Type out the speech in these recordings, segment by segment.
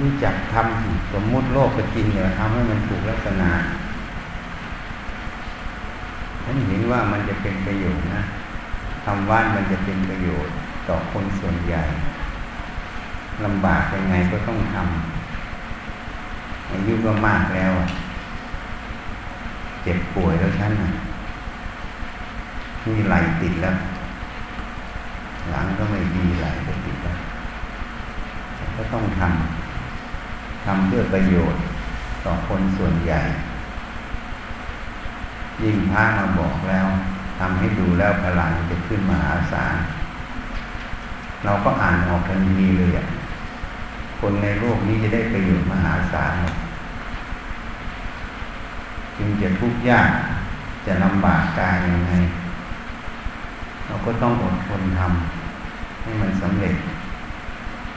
รู้จักทำสมมติโลกก็จริงแต่ทำให้มันถูกลักษณะฉันเห็นว่ามันจะเป็นประโยชน์นะทำวัดมันจะเป็นประโยชน์ต่อคนส่วนใหญ่ลำบากยังไงก็ต้องทำอายุก็มากแล้ว เจ็บป่วยแล้วฉันมีไหลติดแล้ว หลังก็ไม่ดีไหลก็ติดแล้วก็ต้องทำ ทำเพื่อประโยชน์ต่อคนส่วนใหญ่ ยิ่งพระมาบอกแล้วทำให้ดูแล้วพลังจะขึ้นมหาศาลเราก็อ่านออกทันทีเลยอะคนในโลกนี้จะได้ประโยชน์มหาศาลจึงจะทุกข์ยากจะลำบากกายยังไง เราก็ต้องอดทนทำให้มันสำเร็จ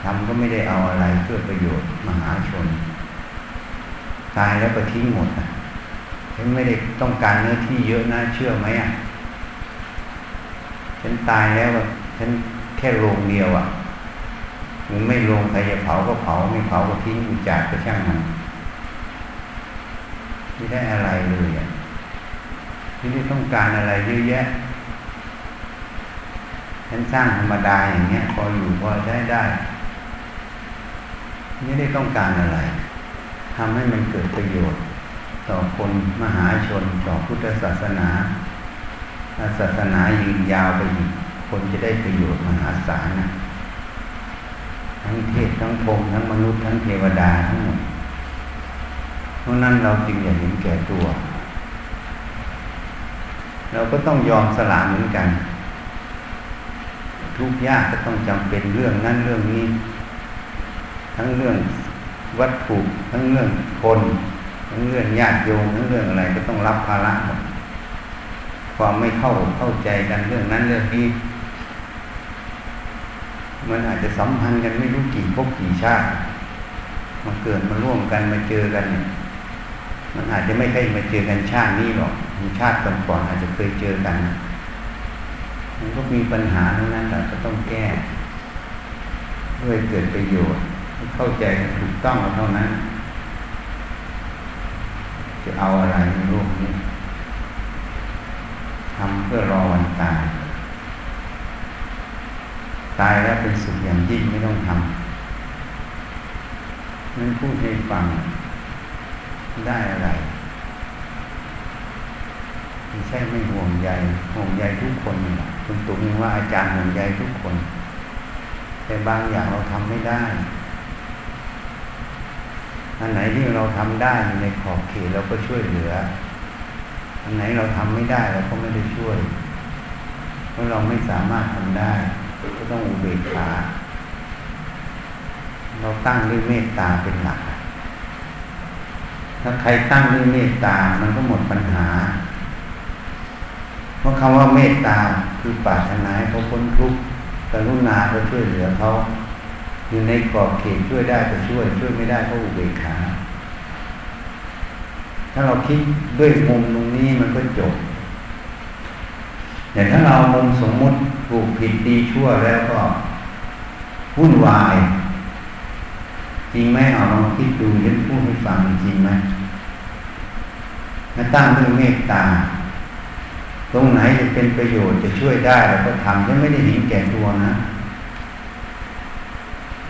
ทำก็ไม่ได้เอาอะไรเพื่อประโยชน์มหาชน ตายแล้วก็ทิ้งหมดอะฉันไม่ได้ต้องการเนื้อที่เยอะนะเชื่อไหมอะ ฉันตายแล้วฉันแค่โรงเดียวอะมันไม่ลงใครจะเผาก็เผาไม่เผาก็ทิ้งอุจจาระก็ช่างมันไม่ได้อะไรเลยอะไม่ได้ต้องการอะไรเยอะแยะฉันสร้างธรรมดาอย่างเงี้ย พออยู่พอใช้ได้ ไม่ได้ต้องการอะไรทำให้มันเกิดประโยชน์ ต่อคนมหาชนต่อพุทธศาสนาศาสนายืนยาวไปอีก คนจะได้ประโยชน์มหาศาลนะทั้งเทพทั้งพรมทั้งมนุษย์ทั้งเทวดาทั้งหมดเพราะนั้นเราจึงอย่าเห็นแก่ตัว เราก็ต้องยอมสละเหมือนกัน ทุกยากก็ต้องจำเป็นเรื่องนั้นเรื่องนี้ ทั้งเรื่องวัตถุทั้งเรื่องคน ทั้งเรื่องญาติโยมทั้งเรื่องอะไรก็ต้องรับภาระหมดความไม่เข้าเข้าใจกันเรื่องนั้นเรื่องนี้มันอาจจะสัมพันธ์กันไม่รู้กี่พบกี่ชาติมาเกิดมาร่วมกันมาเจอกันเนี่ยมันอาจจะไม่ใช่มาเจอกันชาตินี้หรอกมีชาติก่อนๆอาจจะเคยเจอกันมันก็มีปัญหาทั้งนั้นแหละก็ต้องแก้เพื่อเกิดประโยชน์ เข้าใจถูกต้องเท่านั้น จะเอาอะไรในโลกนี้ทำเพื่อรอวันตาย ตายแล้วเป็นสุขอย่างยิ่งไม่ต้องทำนั่นพูดให้ฟังได้อะไรไม่ใช่ไม่ห่วงใยห่วงใยทุกคนคุณตุ้มว่าอาจารย์ห่วงใยทุกคน แต่บางอย่างเราทำไม่ได้ อันไหนที่เราทำได้อยู่ในขอบเขตเราก็ช่วยเหลือ อันไหนเราทำไม่ได้เราก็ไม่ได้ช่วย เพราะเราไม่สามารถทำได้ ก็ต้องอุเบกขา เราตั้งด้วยเมตตาเป็นหลัก ถ้าใครตั้งด้วยเมตตา มันก็หมดปัญหา เพราะคำว่าเมตตาคือปรารถนาให้เขาพ้นทุกข์กรุณาก็ช่วยเหลือเขา อยู่ในกรอบเขตช่วยได้ก็ช่วย ช่วยไม่ได้ก็อุเบกขา ถ้าเราคิดด้วยมุมตรงนี้มันก็จบแต่ถ้าเรามุมสมมุติถูกผิดดีชั่วแล้วก็วุ่นวาย จริงไหมเอาลองคิดดูยันพูดให้ฟังจริงไหมถ้าตั้งด้วยเมตตา ตรงไหนจะเป็นประโยชน์จะช่วยได้เราก็ทำฉันไม่ได้เห็นแก่ตัวนะ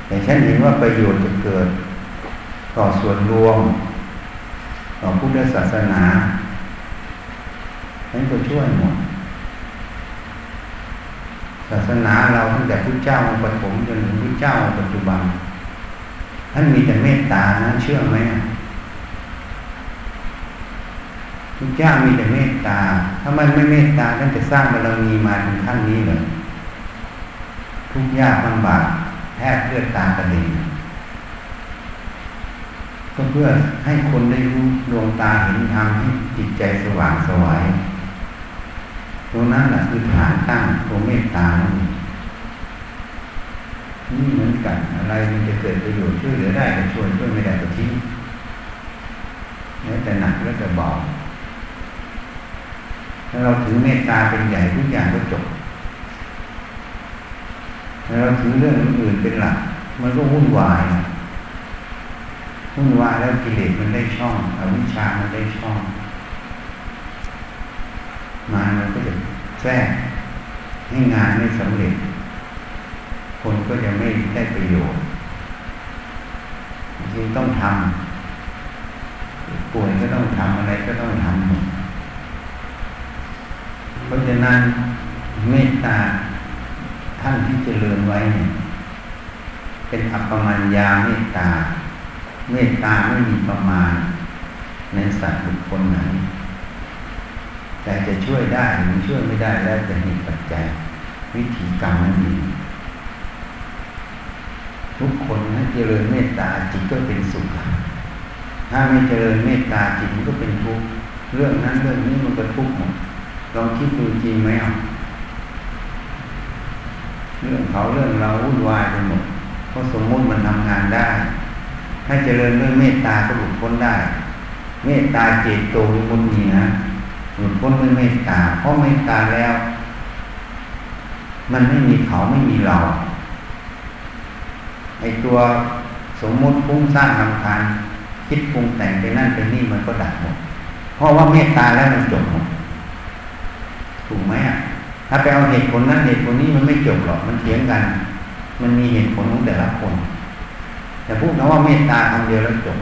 แต่ฉันเห็นว่าประโยชน์จะเกิด ต่อส่วนรวม ต่อพุทธศาสนาฉันก็ช่วยหมดศาสนาเราตั้งแต่พุทธเจ้ามาปฐมจนถึงพุทธเจ้าปัจจุบันท่านมีแต่เมตตานะเชื่อไหมพุทธเจ้ามีแต่เมตตา ถ้ามันไม่เมตตาท่านจะสร้างบารมีมาถึงขั้นนี้เลยทุกยากลำบาก ทบเลือดตากระเด็นก็เพื่อให้คนได้รู้ดวงตาเห็นธรรมให้จิตใจสว่างสวายตรงนั้นแหละคือฐานตั้งตัวเมตตานี่เหมือนกันอะไรมันจะเกิดประโยชน์ช่วยเหลือได้ก็ช่วยช่วยไม่ได้ก็ทิ้งแล้วแต่หนักแล้วแต่เบาถ้าเราถือเมตตาเป็นใหญ่ทุกอย่างก็จบ เราถือเรื่องอื่นเป็นหลัก มันก็วุ่นวายวุ่นวายแล้วกิเลสมันได้ช่องอวิชชามันได้ช่อง มามันก็จะแทรกให้งานไม่สำเร็จ คนก็จะไม่ได้ประโยชน์จริงต้องทำป่วยก็ต้องทำอะไรก็ต้องทำเพราะฉะนั้นเมตตา ท่านที่เจริญไว้เนี่ยเป็นอัปปมัญญาเมตตา เมตตาไม่มีประมาณ ในสัตว์บุคคลไหน แต่จะช่วยได้หรือช่วยไม่ได้แล้วแต่เหตุปัจจัย วิธีกรรมนั่นเองทุกคนนะเจริญเมตตาจิตก็เป็นสุข ถ้าไม่เจริญเมตตาจิตมันก็เป็นทุกข์ เรื่องนั้นเรื่องนี้มันก็ทุกข์หมดลองคิดดูจริงไหมอะ เรื่องเขาเรื่องเราวุ่นวายไปหมดเพราะสมมุติมันทำงานได้ ถ้าเจริญด้วยเมตตาก็หลุดพ้นได้ เมตตาเจตโตวิมุตตินะหลุดพ้นด้วยเมตตา เพราะเมตตาแล้ว มันไม่มีเขาไม่มีเราไอตัวสมมุติพุ่งสร้างลำคาญคิดปรุงแต่งไปนั่นไปนี่มันก็ดับหมด เพราะว่าเมตตาแล้วมันจบหมดถูกไหมอะ ถ้าไปเอาเหตุผลนั้นเหตุผลนี้มันไม่จบหรอกมันเถียงกัน มันมีเหตุผลของแต่ละคน แต่พูดนะว่าเมตตาคำเดียวแล้วจบ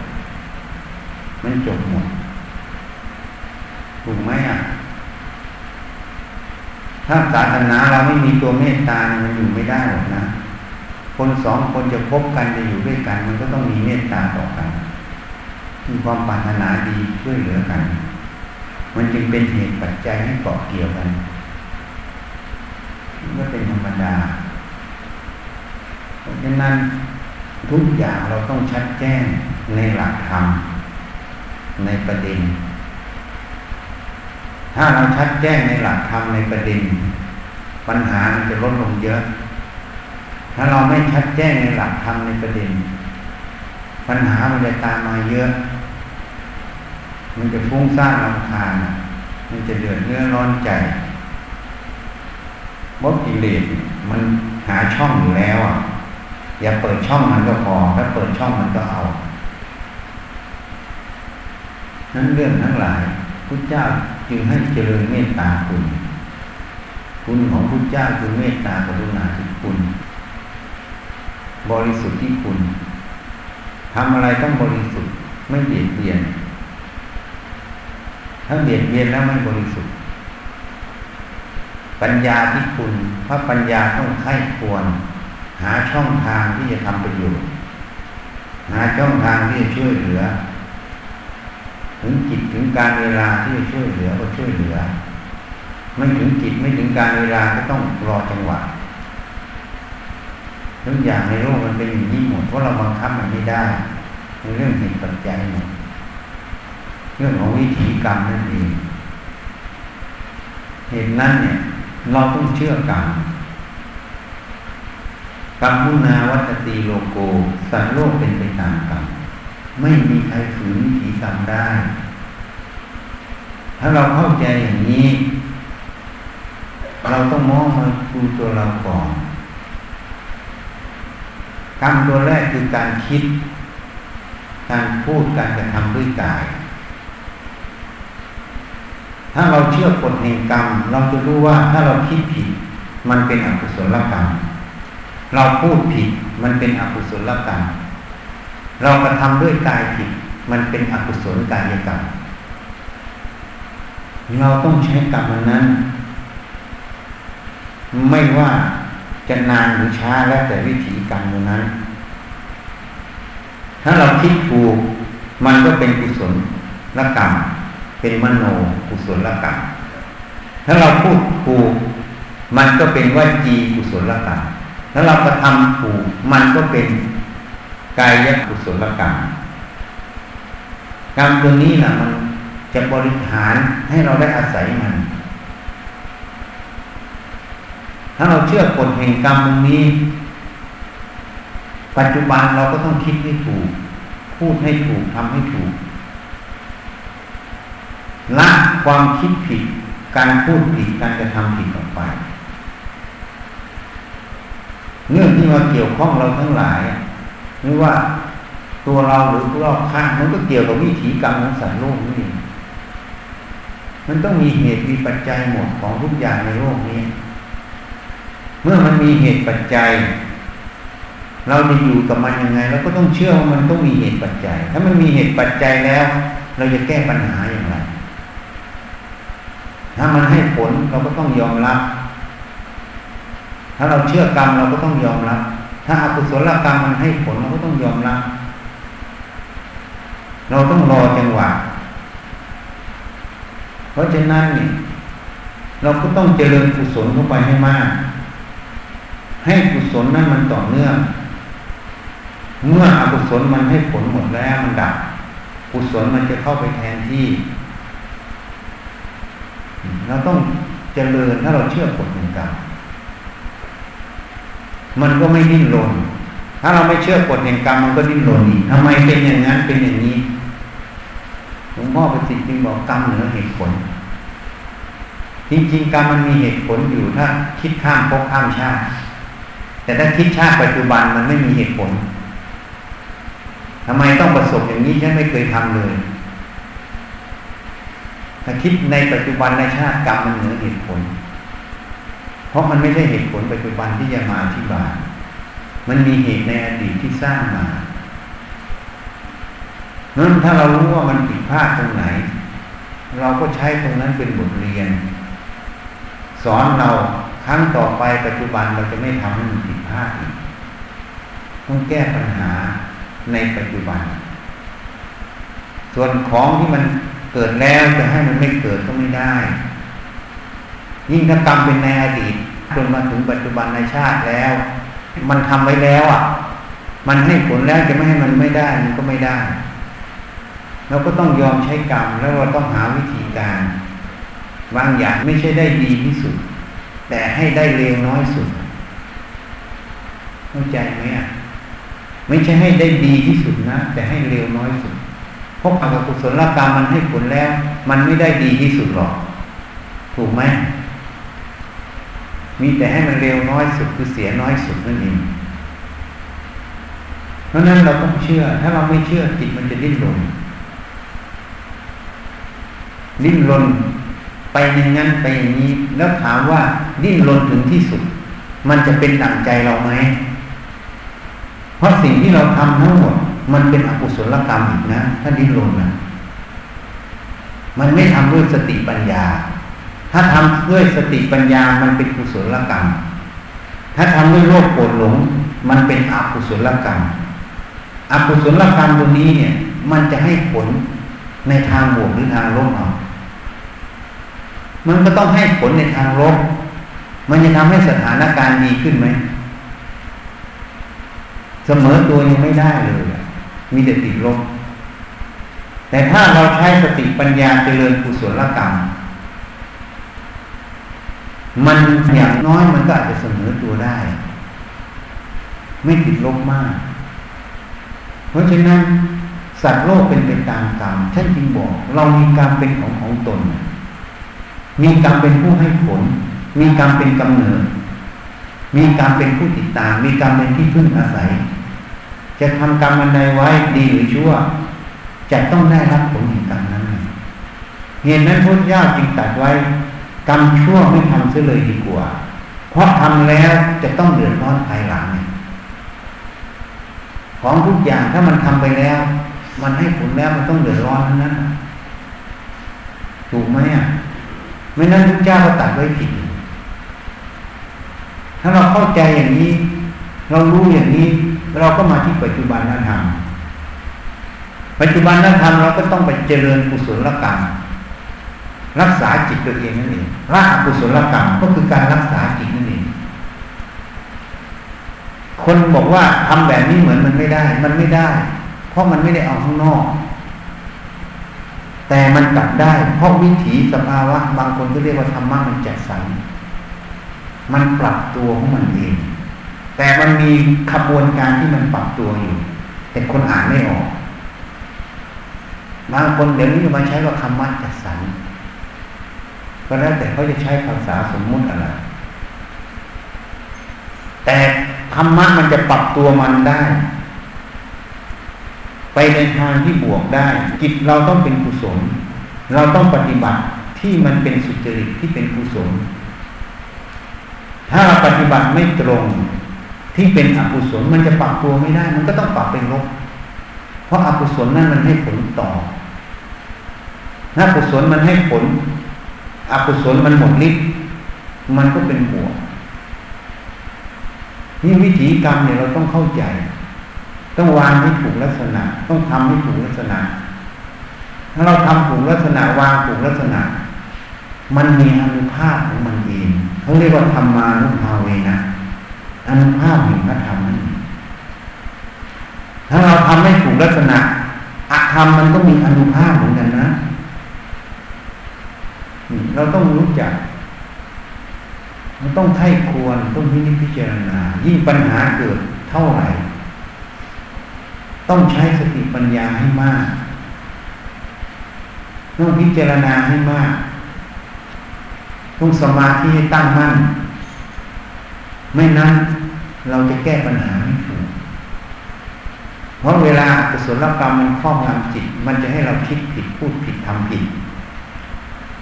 มันจบหมดถูกไหมอะ ถ้าศาสนาเราไม่มีตัวเมตตามันอยู่ไม่ได้หรอกนะ คนสองคนจะพบกันจะอยู่ด้วยกัน มันก็ต้องมีเมตตาต่อกันมีความปรารถนาดีช่วยเหลือกัน มันจึงเป็นเหตุปัจจัยให้เกาะเกี่ยวกัน ก็เป็นธรรมดา เพราะฉะนั้นทุกอย่างเราต้องชัดแจ้งในหลักธรรม ในประเด็น ถ้าเราชัดแจ้งในหลักธรรมในประเด็น ปัญหามันจะลดลงเยอะ ถ้าเราไม่ชัดแจ้งในหลักธรรมในประเด็น ปัญหามันจะตามมาเยอะ มันจะฟุ้งซ่านรำคาญมันจะเดือดเนื้อร้อนใจ มดกิเลสมันหาช่องอยู่แล้วอะอย่าเปิดช่องมันก็พอถ้าเปิดช่องมันก็เอา นั้นเรื่องทั้งหลายพุทธเจ้าจึงให้เจริญเมตตาคุณ คุณของพุทธเจ้าคือเมตตากรุณาที่คุณ บริสุทธิ์ที่คุณทำอะไรต้องบริสุทธิ์ไม่เบียดเบียน ถ้าเบียดเบียนแล้วไม่บริสุทธิ์ ปัญญาที่คุณเพราะปัญญาต้องไข้ควร หาช่องทางที่จะทำประโยชน์หาช่องทางที่จะช่วยเหลือ ถึงจิตถึงการเวลาที่จะช่วยเหลือก็ช่วยเหลือ ไม่ถึงจิตไม่ถึงการเวลาก็ต้องรอจังหวะทุกอย่างในโลกมันเป็นอย่างนี้หมดเพราะเราบังคับมันไม่ได้ในเรื่องเหตุปัจจัยหมดเรื่องของวิถีกรรมนั่นเองเหตุนั้นเนี่ย เราต้องเชื่อกรรมกรรมุนาวัตติโลโกสัตว์โลกเป็นไปตามกรรมไม่มีใครฝืนวิถีกรรมได้ ถ้าเราเข้าใจอย่างนี้ เราต้องมองมาดูตัวเราก่อนกรรมตัวแรกคือการคิด การพูดการกระทำด้วยกาย ถ้าเราเชื่อกฎแห่งกรรม เราจะรู้ว่าถ้าเราคิดผิด มันเป็นอกุศลกรรม เราพูดผิดมันเป็นอกุศลกรรม เรากระทำด้วยกายผิด มันเป็นอกุศลกายกรรม เราต้องใช้กรรมนั้น ไม่ว่าจะนานหรือช้าแล้วแต่วิธีกรรมนั้น ถ้าเราคิดถูกมันก็เป็นกุศลละกรรม เป็นมโนกุศลกรรม ถ้าเราพูดถูกมันก็เป็นวจีกุศลกรรม ถ้าเรากระทำถูกมันก็เป็นกายกุศลกรรม กรรมตัวนี้นะมันจะบริหารให้เราได้อาศัยมัน ถ้าเราเชื่อกฎแห่งกรรมตรงนี้ ปัจจุบันเราก็ต้องคิดให้ถูก พูดให้ถูกทำให้ถูก ละความคิดผิด การพูดผิด การกระทำผิดออกไป เรื่องที่มาเกี่ยวข้องเราทั้งหลายหรือว่าตัวเราหรือรอบข้างมันก็เกี่ยวกับวิถีกรรมของสัตว์โลกนี่เองมันต้องมีเหตุมีปัจจัยหมดของทุกอย่างในโลกนี้ เมื่อมันมีเหตุปัจจัย เราจะอยู่กับมันยังไงเราก็ต้องเชื่อว่ามันต้องมีเหตุปัจจัย ถ้ามันมีเหตุปัจจัยแล้ว เราจะแก้ปัญหาอย่าง ถ้ามันให้ผลเราก็ต้องยอมรับ ถ้าเราเชื่อกรรมเราก็ต้องยอมรับ ถ้าอากุศลกรรมมันให้ผลเราก็ต้องยอมรับ เราต้องรอจังหวะ เพราะฉะนั้นนี่เราก็ต้องเจริญกุศลเข้าไปให้มาก ให้กุศลนั้นมันต่อเนื่อง เมื่ออกุศลมันให้ผลหมดแล้วมันดับ กุศลมันจะเข้าไปแทนที่ เราต้องเจริญถ้าเราเชื่อกฎแห่งกรรมมันก็ไม่ดิ้นรน ถ้าเราไม่เชื่อกฎแห่งกรรมมันก็ดิ้นรนอีกทำไมเป็นอย่างนั้นเป็นอย่างนี้หลวงพ่อประสิทธิ์จึงบอกกรรมเหนือเหตุผล จริงๆกรรมมันมีเหตุผลอยู่ถ้าคิดข้ามภพข้ามชาติ แต่ถ้าคิดชาติปัจจุบันมันไม่มีเหตุผลทำไมต้องประสบอย่างนี้ฉันไม่เคยทำเลย คิดในปัจจุบันในชาติกรรมมันเหนือเหตุผล เพราะมันไม่ใช่เหตุผลปัจจุบันที่จะมาอธิบายมันมีเหตุในอดีตที่สร้างมานั้นถ้าเรารู้ว่ามันผิดพลาดตรงไหน เราก็ใช้ตรงนั้นเป็นบทเรียน สอนเราครั้งต่อไปปัจจุบันเราจะไม่ทำให้มันผิดพลาดอีกต้องแก้ปัญหาในปัจจุบัน ส่วนของที่มัน เกิดแล้วจะให้มันไม่เกิดก็ไม่ได้ ยิ่งถ้ากรรมเป็นในอดีตจนมาถึงปัจจุบันในชาติแล้ว มันทำไว้แล้วอะ มันให้ผลแล้วจะไม่ให้มันไม่ได้มันก็ไม่ได้เราก็ต้องยอมใช้กรรมแล้วเราต้องหาวิธีการบางอย่างไม่ใช่ได้ดีที่สุด แต่ให้ได้เร็วน้อยสุดเข้าใจไหมอะไม่ใช่ให้ได้ดีที่สุดนะ แต่ให้เร็วน้อยสุด พราะอกุศลกรรมมันให้ผลแล้ว มันไม่ได้ดีที่สุดหรอก ถูกไหมมีแต่ให้มันเร็วน้อยสุดคือเสียน้อยสุดนั่นเองเพราะนั้นเราต้องเชื่อ ถ้าเราไม่เชื่อจิตมันจะดิ้นรนดิ้นรนไปอย่างนั้นไปอย่างนี้ แล้วถามว่าดิ้นรนถึงที่สุด มันจะเป็นดั่งใจเราไหมเพราะสิ่งที่เราทำทั้งหมด มันเป็นอกุศลกรรมอีกนะ ถ้าดิ้นรนนะมันไม่ทำด้วยสติปัญญา ถ้าทำด้วยสติปัญญามันเป็นกุศลกรรม ถ้าทำด้วยโลภโกรธหลง มันเป็นอกุศลกรรมอกุศลกรรมตรงนี้เนี่ย มันจะให้ผลในทางบวกหรือทางลบเอามันก็ต้องให้ผลในทางลบ มันจะทำให้สถานการณ์ดีขึ้นไหม เสมอตัวยังไม่ได้เลย มีแต่ติดลบ แต่ถ้าเราใช้สติปัญญาเจริญกุศลกรรม มันอย่างน้อยมันก็อาจจะเสมอตัวได้ ไม่ติดลบมาก เพราะฉะนั้นสัตว์โลกเป็นไปตามกรรมท่านจึงบอก เรามีกรรมเป็นของของตน มีกรรมเป็นผู้ให้ผล มีกรรมเป็นกำเนิด มีกรรมเป็นผู้ติดตาม มีกรรมเป็นที่พึ่งอาศัย จะทำกรรมอันใดไว้ดีหรือชั่ว จะต้องได้รับผลแห่งกรรมนั้นเหตุนั้นพระเจ้าจึงตัดไว้ กรรมชั่วไม่ทำเสียเลยดีกว่า เพราะทำแล้วจะต้องเดือดร้อนภายหลังของทุกอย่างถ้ามันทำไปแล้ว มันให้ผลแล้วมันต้องเดือดร้อนทั้งนั้นถูกไหมอะไม่นั้นทุกเจ้าก็ตัดไว้ผิดถ้าเราเข้าใจอย่างนี้ เรารู้อย่างนี้ เราก็มาที่ปัจจุบันนั้นทำปัจจุบันนั้นทำเราก็ต้องไปเจริญกุศลกรรมรักษาจิตตัวเองนั่นเองละอกุศลกรรมก็คือการรักษาจิตนั่นเองคนบอกว่าทำแบบนี้เหมือนมันไม่ได้ มันไม่ได้ เพราะมันไม่ได้เอาข้างนอก แต่มันกลับได้ เพราะวิถีสภาวะ บางคนก็เรียกว่าธรรมะมันจัดสรรมันปรับตัวของมันเอง แต่มันมีขบวนการที่มันปรับตัวอยู่ แต่คนอ่านไม่ออกบางคนเดี๋ยวนี้มาใช้ว่าธรรมะจัดสรรก็แล้วแต่เขาจะใช้ภาษาสมมุติอะไร แต่ธรรมะมันจะปรับตัวมันได้ ไปในทางที่บวกได้ จิตเราต้องเป็นกุศล เราต้องปฏิบัติที่มันเป็นสุจริตที่เป็นกุศล ถ้าเราปฏิบัติไม่ตรง ที่เป็นอกุศลมันจะปรับตัวไม่ได้ มันก็ต้องปรับเป็นลบ เพราะอากุศลนั่นมันให้ผลต่อถ้ากุศลมันให้ผลอกุศลมันหมดฤทธิ์มันก็เป็นบวกนี่วิถีกรรมเนี่ยเราต้องเข้าใจ ต้องวางให้ถูกลักษณะ ต้องทำให้ถูกลักษณะ ถ้าเราทำถูกลักษณะวางถูกลักษณะ มันมีอนุภาพของมันเองเขาเรียกว่าธรรมานุภาเวนะ อนุภาพแห่งพระธรรมนั่นถ้าเราทำให้ถูกลักษณะอธรรมมันก็มีอนุภาพเหมือนกันนะเราต้องรู้จัก มันต้องไข้ควรต้องพิจิพิจารณา ยิ่งปัญหาเกิดเท่าไหร่ ต้องใช้สติปัญญาให้มากต้องพิจารณาให้มาก ต้องสมาธิให้ตั้งมั่น ไม่นั้นเราจะแก้ปัญหาไม่ถูกเพราะเวลากุศลกรรมมันครอบงำจิต มันจะให้เราคิดผิดพูดผิดทำผิด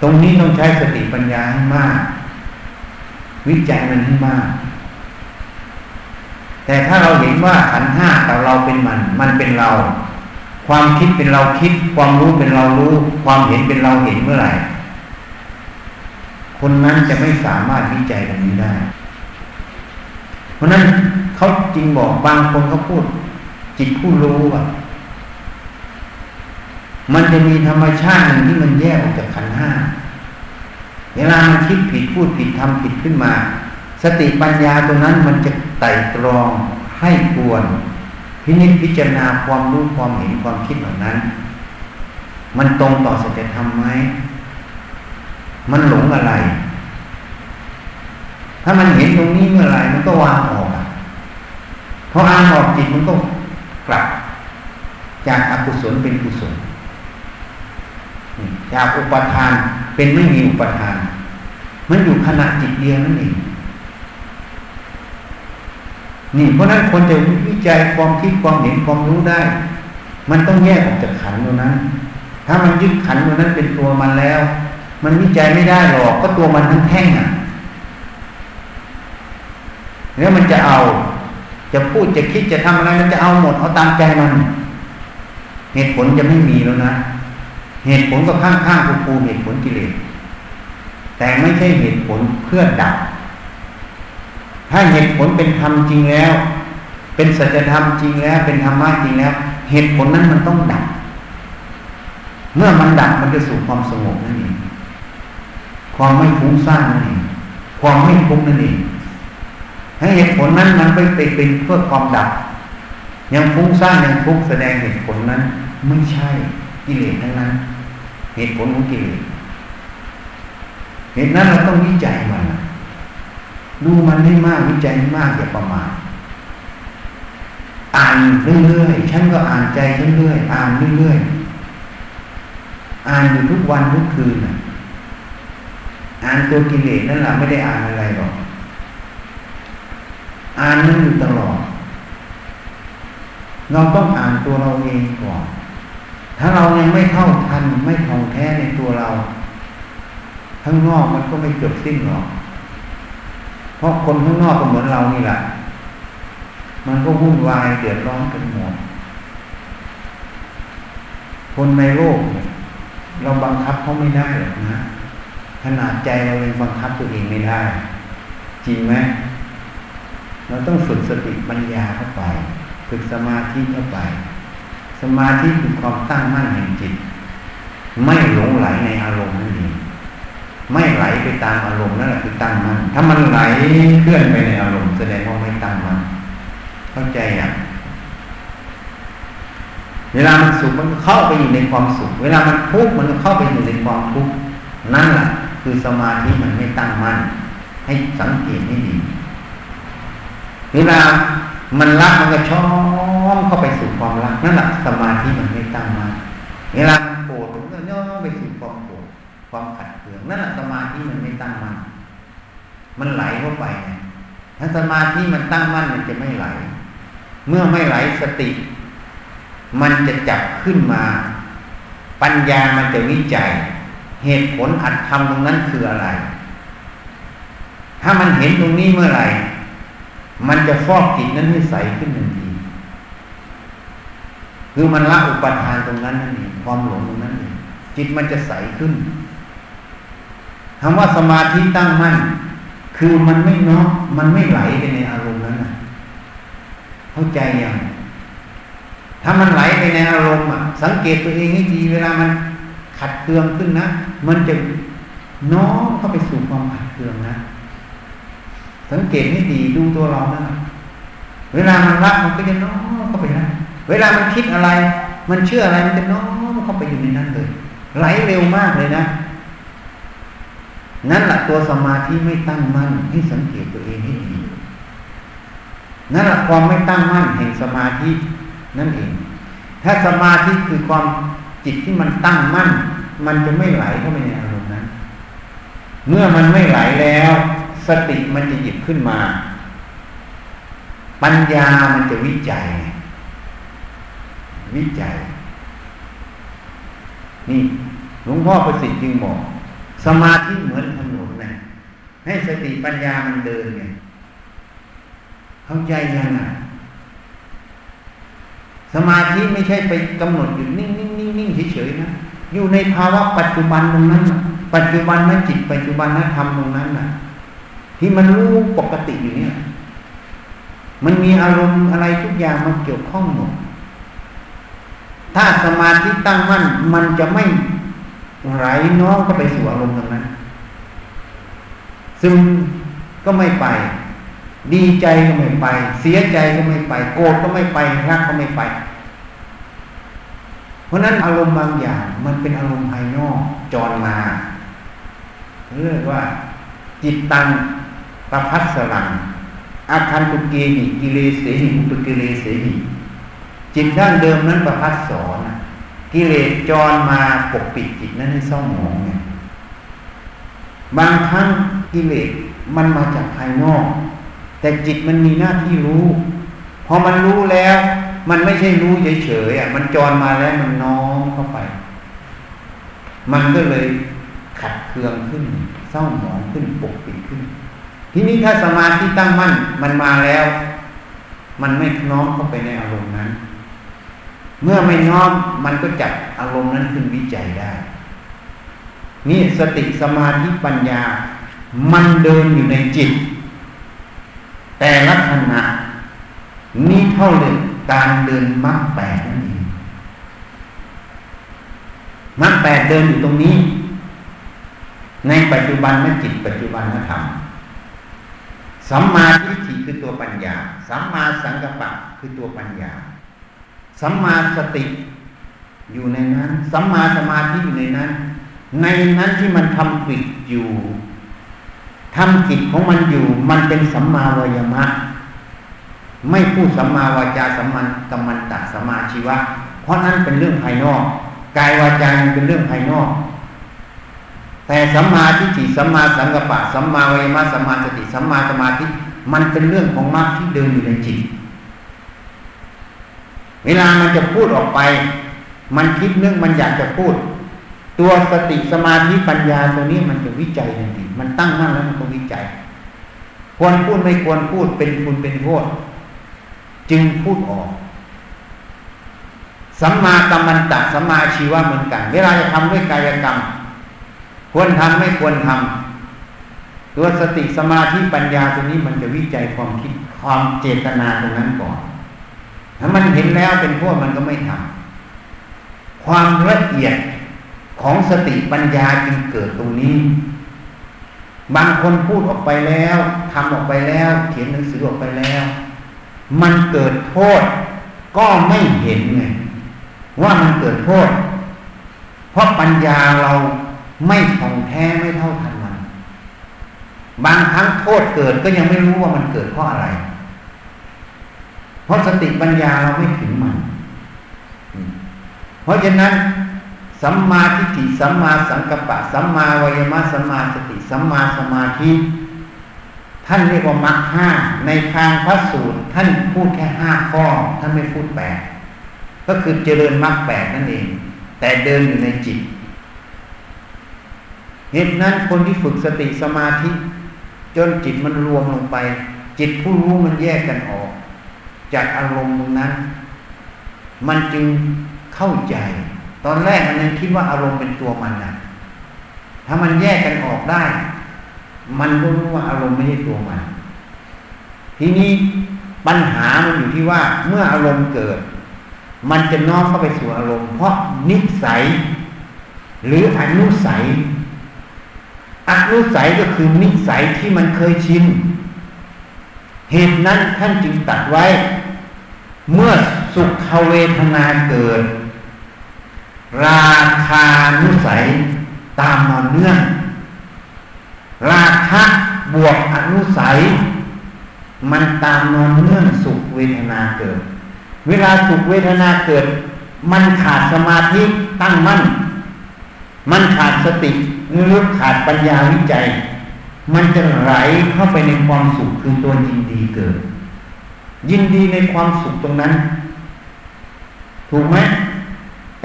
ตรงนี้ต้องใช้สติปัญญาให้มาก วิจัยมันให้มาก แต่ถ้าเราเห็นว่าขันห้าแต่เราเป็นมัน มันเป็นเรา ความคิดเป็นเราคิด ความรู้เป็นเรารู้ ความเห็นเป็นเราเห็นเมื่อไหร่ คนนั้นจะไม่สามารถวิจัยตรงนี้ได้ เพราะนั้นเขาจริงบอกบางคนเขาพูด จิตผู้รู้อะ มันจะมีธรรมชาติหนึ่งที่มันแยกออกจากขันห้าเวลามันคิดผิดพูดผิดทำผิดขึ้นมา สติปัญญาตรงนั้นมันจะไต่ตรองให้ควร พินิจพิจารณาความรู้ความเห็นความคิดเหล่านั้น มันตรงต่อสัจธรรมไหมมันหลงอะไร ถ้ามันเห็นตรงนี้เมื่อไรมันก็วางออกเพออ่านออกจิตมันก็กลับ จากอากุศลเป็นกุศล จากอุปทานเป็นไม่มีอุปทาน มันอยู่ขณะจิตเดียวนั่นเองนี่เพราะนั้นคนจะวิจัยความคิดความเห็นความรู้ได้ มันต้องแยกออกจากขันตัวนั้น ถ้ามันยึดขันตัวนั้นเป็นตัวมันแล้ว มันวิจัยไม่ได้หรอกก็ตัวมันทั้งแท่งอะ แล้วมันจะเอา จะพูดจะคิดจะทำอะไรมันจะเอาหมดเอาตามใจมัน เหตุผลจะไม่มีแล้วนะ เหตุผลก็ข้างข้างคูเหตุผลกิเลสแต่ไม่ใช่เหตุผลเพื่อดับ ถ้าเหตุผลเป็นธรรมจริงแล้ว เป็นสัจธรรมจริงแล้ว เป็นธรรมะจริงแล้ว เหตุผลนั้นมันต้องดับ เมื่อมันดับมันจะสู่ความสงบนั่นเองความไม่ฟุ้งซ่านนั่นเองความไม่ทุกข์นั่นเอง ให้เหตุผลนั้นมันไปเป็นเพื่อความดับ ยังฟุ้งซ่านยังทุกข์แสดงเหตุผลนั้น ไม่ใช่กิเลสทั้งนั้น เหตุผลของกิเลสเหตุนั้นเราต้องวิจัยมันดูมันให้มากวิจัยให้มากอย่าประมาทอ่านเรื่อยๆฉันก็อ่านใจเรื่อยๆอ่านเรื่อยๆอ่านอยู่ทุกวันทุกคืนอ่านตัวกิเลสนั่นแหละไม่ได้อ่านอะไรหรอก อ่านนั่นอยู่ตลอด เราต้องอ่านตัวเราเองก่อน ถ้าเรายังไม่เข้าทันไม่ท่องแท้ในตัวเรา ข้างนอกมันก็ไม่จบสิ้นหรอก เพราะคนข้างนอกก็เหมือนเรานี่แหละ มันก็วุ่นวายเดือดร้อนกันหมด คนในโลกเราบังคับเขาไม่ได้หรอกนะ ขนาดใจเราเองบังคับตัวเองไม่ได้ จริงไหม เราต้องฝึกสติปัญญาเข้าไป ฝึกสมาธิเข้าไป สมาธิคือความตั้งมั่นแห่งจิต ไม่หลงไหลในอารมณ์นั่นเองไม่ไหลไปตามอารมณ์นั่นแหละคือตั้งมั่นถ้ามันไหลเคลื่อนไปในอารมณ์แสดงว่าไม่ตั้งมั่นเข้าใจอย่างเวลามันสุขมันเข้าไปอยู่ในความสุข เวลามันทุกข์มันก็เข้าไปอยู่ในความทุกข์นั่นแหละคือสมาธิมันไม่ตั้งมั่นให้สังเกตให้ดี เวลามันรักมันก็ชอบเข้าไปสู่ความรักนั่นแหละสมาธิมันไม่ตั้งมั่นเวลาโกรธมันก็ย่อไปสู่ความโกรธความขัดเคืองนั่นแหละสมาธิมันไม่ตั้งมั่นมันไหลเข้าไปถ้าสมาธิมันตั้งมั่นมันจะไม่ไหล เมื่อไม่ไหลสติ มันจะจับขึ้นมา ปัญญามันจะวิจัย เหตุผลอัดทำตรงนั้นคืออะไร ถ้ามันเห็นตรงนี้เมื่อไหร่ มันจะฟอกจิตนั้นให้ใสขึ้นทันทีคือมันละอุปทานตรงนั้นนั่นเองความหลงตรงนั้นเองจิตมันจะใสขึ้นคำว่าสมาธิตั้งมั่นคือมันไม่น้อมันไม่ไหลไปในอารมณ์นั้นนะเข้าใจยังถ้ามันไหลไปในอารมณ์อะ สังเกตตัวเองให้ดีเวลามันขัดเคืองขึ้นนะ มันจะน้อมเข้าไปสู่ความขัดเคืองนะ สังเกตให้ดีดูตัวเรานะเวลามันรักมันก็จะน้อมเข้าไปนะเวลามันคิดอะไร มันเชื่ออะไรมันจะน้อมเข้าไปอยู่ในนั้นเลยไหลเร็วมากเลยนะนั่นแหละตัวสมาธิไม่ตั้งมั่นให้สังเกตตัวเองให้ดีนั่นแหละความไม่ตั้งมั่นแห่งสมาธินั่นเอง ถ้าสมาธิคือความจิตที่มันตั้งมั่น มันจะไม่ไหลเข้าไปในอารมณ์นั้น เมื่อมันไม่ไหลแล้ว สติมันจะหยิบขึ้นมา ปัญญามันจะวิจัย วิจัย นี่หลวงพ่อประสิทธิ์จึงบอกสมาธิเหมือนถนนนะให้สติปัญญามันเดินไงเข้าใจยังอะสมาธิไม่ใช่ไปกำหนดอยู่นิ่งนิ่งนิ่งนิ่งเฉยๆนะ อยู่ในภาวะปัจจุบันตรงนั้น ปัจจุบันนั้นจิตปัจจุบันนั้นธรรมตรงนั้นน่ะ ที่มันรู้ปกติอยู่เนี่ย มันมีอารมณ์อะไรทุกอย่างมันเกี่ยวข้องหมด ถ้าสมาธิตั้งมั่นมันจะไม่ไหลน้องก็ไปสู่อารมณ์ตรงนั้น ซึ่งก็ไม่ไป ดีใจก็ไม่ไป เสียใจก็ไม่ไป โกรธก็ไม่ไป รักก็ไม่ไป เพราะนั้นอารมณ์บางอย่างมันเป็นอารมณ์ภายนอกจรมาเรียกว่าจิตตัง ประพัสลังอาคันตุเกหิกิเลสเสหิอุปกิเลเสหิจิตดั้งเดิมนั้นประพัสสอนกิเลสจรมาปกปิดจิตนั้นให้เศร้าหมองเนี่ยบางครั้งกิเลสมันมาจากภายนอก แต่จิตมันมีหน้าที่รู้พอมันรู้แล้ว มันไม่ใช่รู้เฉยๆอะ มันจรมาแล้วมันน้อมเข้าไป มันก็เลยขัดเคืองขึ้น เศร้าหมองขึ้นปกปิดขึ้น ทีนี้ถ้าสมาธิตั้งมั่นมันมาแล้ว มันไม่น้อมเข้าไปในอารมณ์นั้น เมื่อไม่น้อมมันก็จับอารมณ์นั้นขึ้นวิจัยได้ นี่สติสมาธิปัญญา มันเดินอยู่ในจิต แต่ลักษณะนี้เท่าเลยการเดินมรรคแปดนั่นเองมรรคแปดเดินอยู่ตรงนี้ ในปัจจุบันนจิตปัจจุบันนธรรม สัมมาทิฏฐิคือตัวปัญญา สัมมาสังกัปปะคือตัวปัญญา สัมมาสติอยู่ในนั้น สัมมาสมาธิอยู่ในนั้น ในนั้นที่มันทำปิดอยู่ทำจิตของมันอยู่ มันเป็นสัมมาวายมะ ไม่พูดสัมมาวาจาสัมมันกัมมันตะสัมมาชีวะ เพราะนั้นเป็นเรื่องภายนอก กายวาจาเป็นเรื่องภายนอก แต่สัมมาทิฏฐิสัมมาสังกัปปะสัมมาวายมะสัมมาสติสัมมาสมาธิมันเป็นเรื่องของมรรคที่เดินอยู่ในจิต เวลามันจะพูดออกไป มันคิดเรื่องมันอยากจะพูด ตัวสติสมาธิปัญญาตัวนี้มันจะวิจัยทันทีมันตั้งมั่นแล้วมันก็วิจัย ควรพูดไม่ควรพูดเป็นคุณเป็นโทษจึงพูดออกสัมมากัมมันตะสัมมาชีวะเหมือนกัน เวลาจะทำด้วยกายกรรม ควรทำไม่ควรทำตัวสติสมาธิปัญญาตัวนี้มันจะวิจัยความคิดความเจตนาตรงนั้นก่อน ถ้ามันเห็นแล้วเป็นพวกมันก็ไม่ทำความละเอียดของสติปัญญาจึงเกิดตรงนี้ บางคนพูดออกไปแล้วทำออกไปแล้ว เขียนหนังสือออกไปแล้ว มันเกิดโทษก็ไม่เห็นไงว่ามันเกิดโทษ เพราะปัญญาเรา ไม่ท่องแท้ไม่เท่าทันมัน บางครั้งโทษเกิดก็ยังไม่รู้ว่ามันเกิดเพราะอะไร เพราะสติปัญญาเราไม่ถึงมัน เพราะฉะนั้นสัมมาทิฏฐิสัมมาสังกัปปะสัมมาวายมะสัมมาสติสัมมาสมาธิท่านเรียกว่ามรรคห้าในทางพระสูตร ท่านพูดแค่ห้าข้อ ท่านไม่พูดแปดก็คือเจริญมรรคแปดนั่นเอง แต่เดินอยู่ในจิต เหตุนั้นคนที่ฝึกสติสมาธิ จนจิตมันรวมลงไป จิตผู้รู้มันแยกกันออก จากอารมณ์นั้น มันจึงเข้าใจ ตอนแรกมันยังคิดว่าอารมณ์เป็นตัวมันนะถ้ามันแยกกันออกได้ มันก็รู้ว่าอารมณ์ไม่ใช่ตัวมัน ทีนี้ปัญหามันอยู่ที่ว่าเมื่ออารมณ์เกิด มันจะน้อมเข้าไปสู่อารมณ์ เพราะนิสัย หรืออนุสัย อนุสัยก็คือนิสัยที่มันเคยชิน เหตุนั้นท่านจึงตัดไว้ เมื่อสุขเวทนาเกิด ราคานุสัยตามมาเนื่อง ราคะบวกอนุสัย มันตามนอนเนื่องสุขเวทนาเกิด เวลาสุขเวทนาเกิด มันขาดสมาธิตั้งมั่น มันขาดสติ หรือขาดปัญญาวิจัย มันจะไหลเข้าไปในความสุขคือตัวยินดีเกิด ยินดีในความสุขตรงนั้น ถูกไหม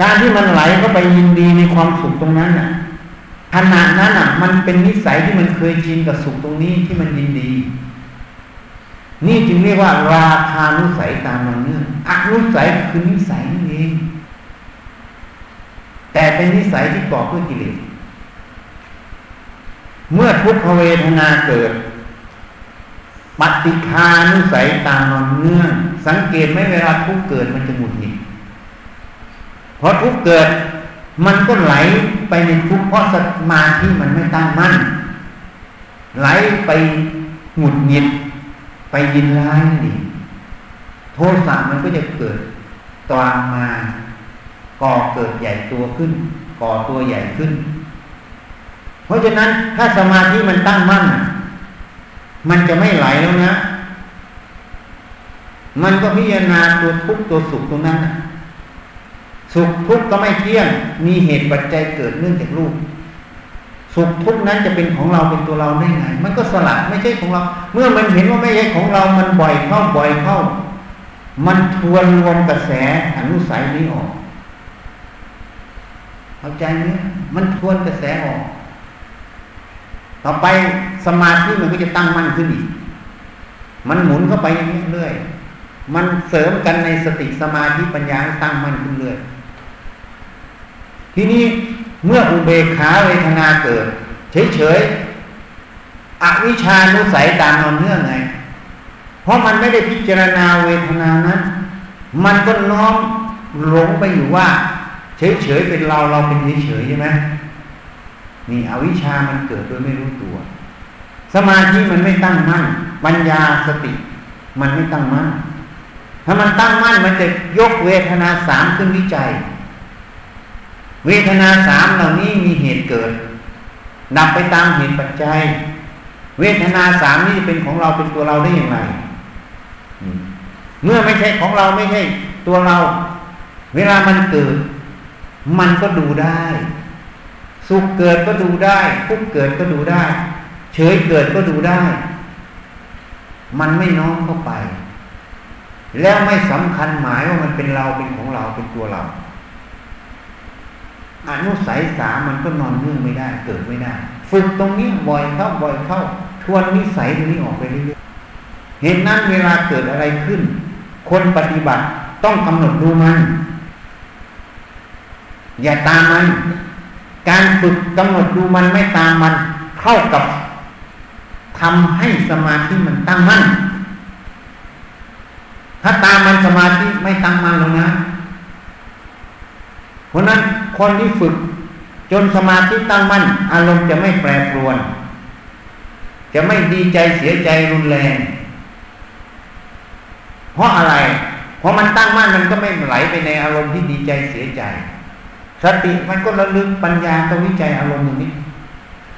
การที่มันไหลเข้าไปยินดีในความสุขตรงนั้นน่ะขณะนั้นอะ มันเป็นนิสัยที่มันเคยชินกับสุขตรงนี้ที่มันยินดี นี่จึงเรียกว่า ราคานุสัยตามมันเนื่องอนุสัยคือนิสัยนั่นเองแต่เป็นนิสัยที่ก่อเพื่อกิเลส เมื่อทุกขเวทนาเกิด ปฏิคานุสัยตามนอนเนื่องสังเกตไหมเวลาทุกเกิดมันจะหมุดหงิดเพอทุกเกิดมันก็ไหลไปในทุกเพราะสมาธิมันไม่ตั้งมั่น ไหลไปหงุดหงิดไปยินร้ายนี่ โทสะมันก็จะเกิดตามมา ก่อเกิดใหญ่ตัวขึ้น ก่อตัวใหญ่ขึ้น เพราะฉะนั้นถ้าสมาธิมันตั้งมั่น มันจะไม่ไหลแล้วนะ มันก็พิจารณาตัวทุกตัวสุขตรงนั้นสุขทุกข์ก็ไม่เที่ยง มีเหตุปัจจัยเกิดเนื่องจากรูปสุขทุกข์นั้นจะเป็นของเราเป็นตัวเราได้ไง มันก็สลัดไม่ใช่ของเรา เมื่อมันเห็นว่าไม่ใช่ของเรา มันบ่อยเข้าบ่อยเข้า มันทวนรวมกระแสอนุสัยนี้ออก เข้าใจไหมมันทวนกระแสออก ต่อไปสมาธิมันก็จะตั้งมั่นขึ้นอีก มันหมุนเข้าไปเรื่อยๆมันเสริมกันในสติสมาธิปัญญาตั้งมั่นขึ้นเรื่อยทีนี้เมื่ออุเบกขาเวทนาเกิด เฉยๆอวิชานุสัยตามนอนเนื่องไง เพราะมันไม่ได้พิจารณาเวทนานั้น มันก็น้อมหลงไปอยู่ว่า เฉยๆเป็นเราเราเป็นเฉยๆใช่ไหม นี่อวิชามันเกิดโดยไม่รู้ตัว สมาธิมันไม่ตั้งมั่นปัญญาสติ มันไม่ตั้งมั่นถ้ามันตั้งมั่นมันจะยกเวทนาสามขึ้นวิจัย เวทนาสามเหล่านี้มีเหตุเกิดดับไปตามเหตุปัจจัย เวทนาสามนี้เป็นของเราเป็นตัวเราได้อย่างไรเมื่อไม่ใช่ของเราไม่ใช่ตัวเรา เวลามันเกิด มันก็ดูได้ สุขเกิดก็ดูได้ทุกเกิดก็ดูได้ เฉยเกิดก็ดูได้ มันไม่น้อมเข้าไป แล้วไม่สำคัญหมายว่ามันเป็นเราเป็นของเราเป็นตัวเราอนุสัยสามันก็นอนเนื่องไม่ได้ เกิดไม่ได้ ฝึกตรงนี้บ่อยเข้าบ่อยเข้า ทวนนิสัยตรงนี้ออกไปเรื่อยๆเห็นนั้นเวลาเกิดอะไรขึ้น คนปฏิบัติต้องกำหนดดูมัน อย่าตามมัน การฝึกกำหนดดูมันไม่ตามมันเข้ากับทำให้สมาธิมันตั้งมั่น ถ้าตามมันสมาธิไม่ตั้งมั่นแล้วนะ เพราะนั้นคนที่ฝึกจนสมาธิตั้งมั่น อารมณ์จะไม่แปรปรวน จะไม่ดีใจเสียใจรุนแรง เพราะอะไร เพราะมันตั้งมั่นมันก็ไม่ไหลไปในอารมณ์ที่ดีใจเสียใจ สติมันก็ระลึกปัญญาก็วิจัยอารมณ์อย่างนี้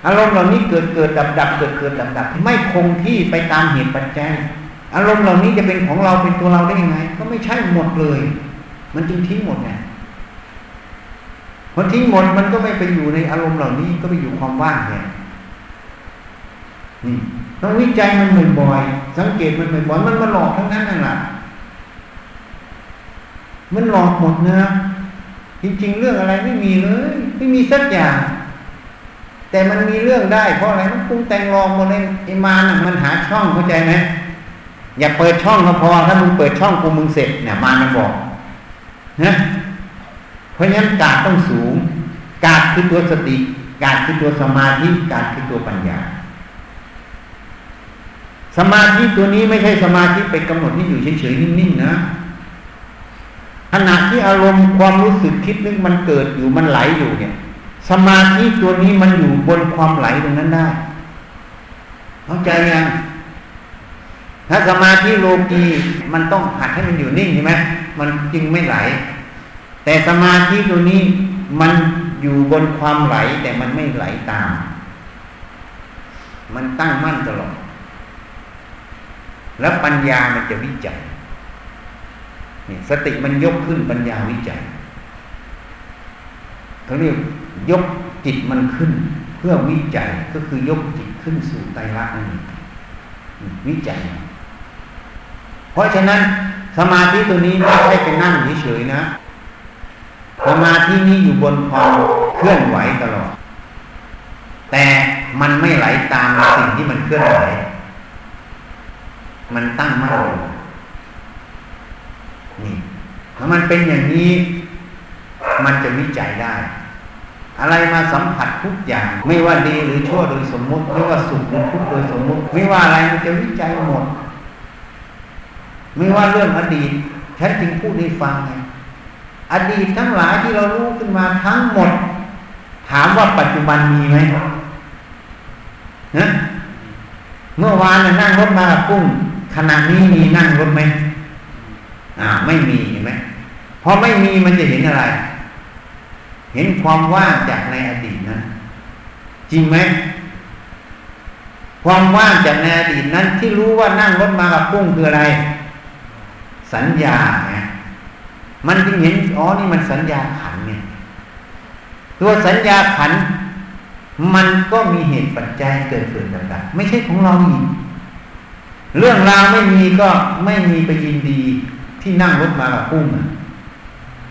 อารมณ์เหล่านี้เกิดเกิดดับดับเกิดเกิดดับดับไม่คงที่ไปตามเหตุปัจจัย อารมณ์เหล่านี้จะเป็นของเราเป็นตัวเราได้ยังไง ก็ไม่ใช่หมดเลย มันจึงทิ้งหมดไงพอทิ้งหมดมันก็ไม่ไปอยู่ในอารมณ์เหล่านี้ก็ไปอยู่ความว่างไงนี่ต้องวิจัยมันบ่อยๆสังเกตมันบ่อยๆมันมาหลอกทั้งนั้นนั่นแหละมันหลอกหมดนะ จริง ๆ เรื่องอะไรไม่มีเลย ไม่มีสักอย่าง แต่มันมีเรื่องได้เพราะอะไรมันปรุงแต่งลองหมดเลยไอ้มาน่ะมันหาช่องเข้าใจไหมอย่าเปิดช่องก็พอถ้ามึงเปิดช่องกูมึงเสร็จเนี่ยมามันบอกนะเพราะฉะนั้นกาดต้องสูง กาดคือตัวสติ กาดคือตัวสมาธิกาดคือตัวปัญญา สมาธิตัวนี้ไม่ใช่สมาธิไปกำหนดที่อยู่เฉยๆนิ่งๆนะ ขณะที่อารมณ์ความรู้สึกคิดนึกมันเกิดอยู่มันไหลอยู่เนี่ย สมาธิตัวนี้มันอยู่บนความไหลตรงนั้นได้เข้าใจยังถ้าสมาธิโลกีมันต้องหัดให้มันอยู่นิ่งใช่ไหมมันจึงไม่ไหล แต่สมาธิตัวนี้มันอยู่บนความไหลแต่มันไม่ไหลตาม มันตั้งมั่นตลอด แล้วปัญญามันจะวิจัย สติมันยกขึ้นปัญญาวิจัยเขาเรียกยกจิตมันขึ้น เพื่อวิจัยก็คือยกจิตขึ้นสู่ไตรลักษณ์นั่นเองวิจัย เพราะฉะนั้นสมาธิตัวนี้ไม่ใช่เป็นนั่งเฉยๆนะ สมาธินี้อยู่บนความเคลื่อนไหวตลอด แต่มันไม่ไหลตามสิ่งที่มันเคลื่อนไหว มันตั้งมั่นอยู่ นี่ถ้ามันเป็นอย่างนี้ มันจะวิจัยได้ อะไรมาสัมผัสทุกอย่าง ไม่ว่าดีหรือชั่วโดยสมมุติ ไม่ว่าสุขหรือทุกข์โดยสมมุติ ไม่ว่าอะไรมันจะวิจัยหมด ไม่ว่าเรื่องอดีตฉันจึงพูดให้ฟังไงอดีตทั้งหลายที่เรารู้ขึ้นมาทั้งหมด ถามว่าปัจจุบันมีไหมนะเมื่อวานนั่งรถมากุ้งขณะนี้มีนั่งรถไหม อ่า ไม่มีเห็นไหมพอไม่มีมันจะเห็นอะไร เห็นความว่างจากในอดีตนั้นจริงไหมความว่างจากในอดีตนั้น ที่รู้ว่านั่งรถมากับกุ้งคืออะไร สัญญาไงมันจึงเห็นอ๋อนี่มันสัญญาขันเนี่ยตัวสัญญาขัน มันก็มีเหตุปัจจัยเกิดเกิดต่างๆไม่ใช่ของเราอีกเรื่องราวไม่มีก็ไม่มีไปยินดี ที่นั่งรถมากับกุ้ง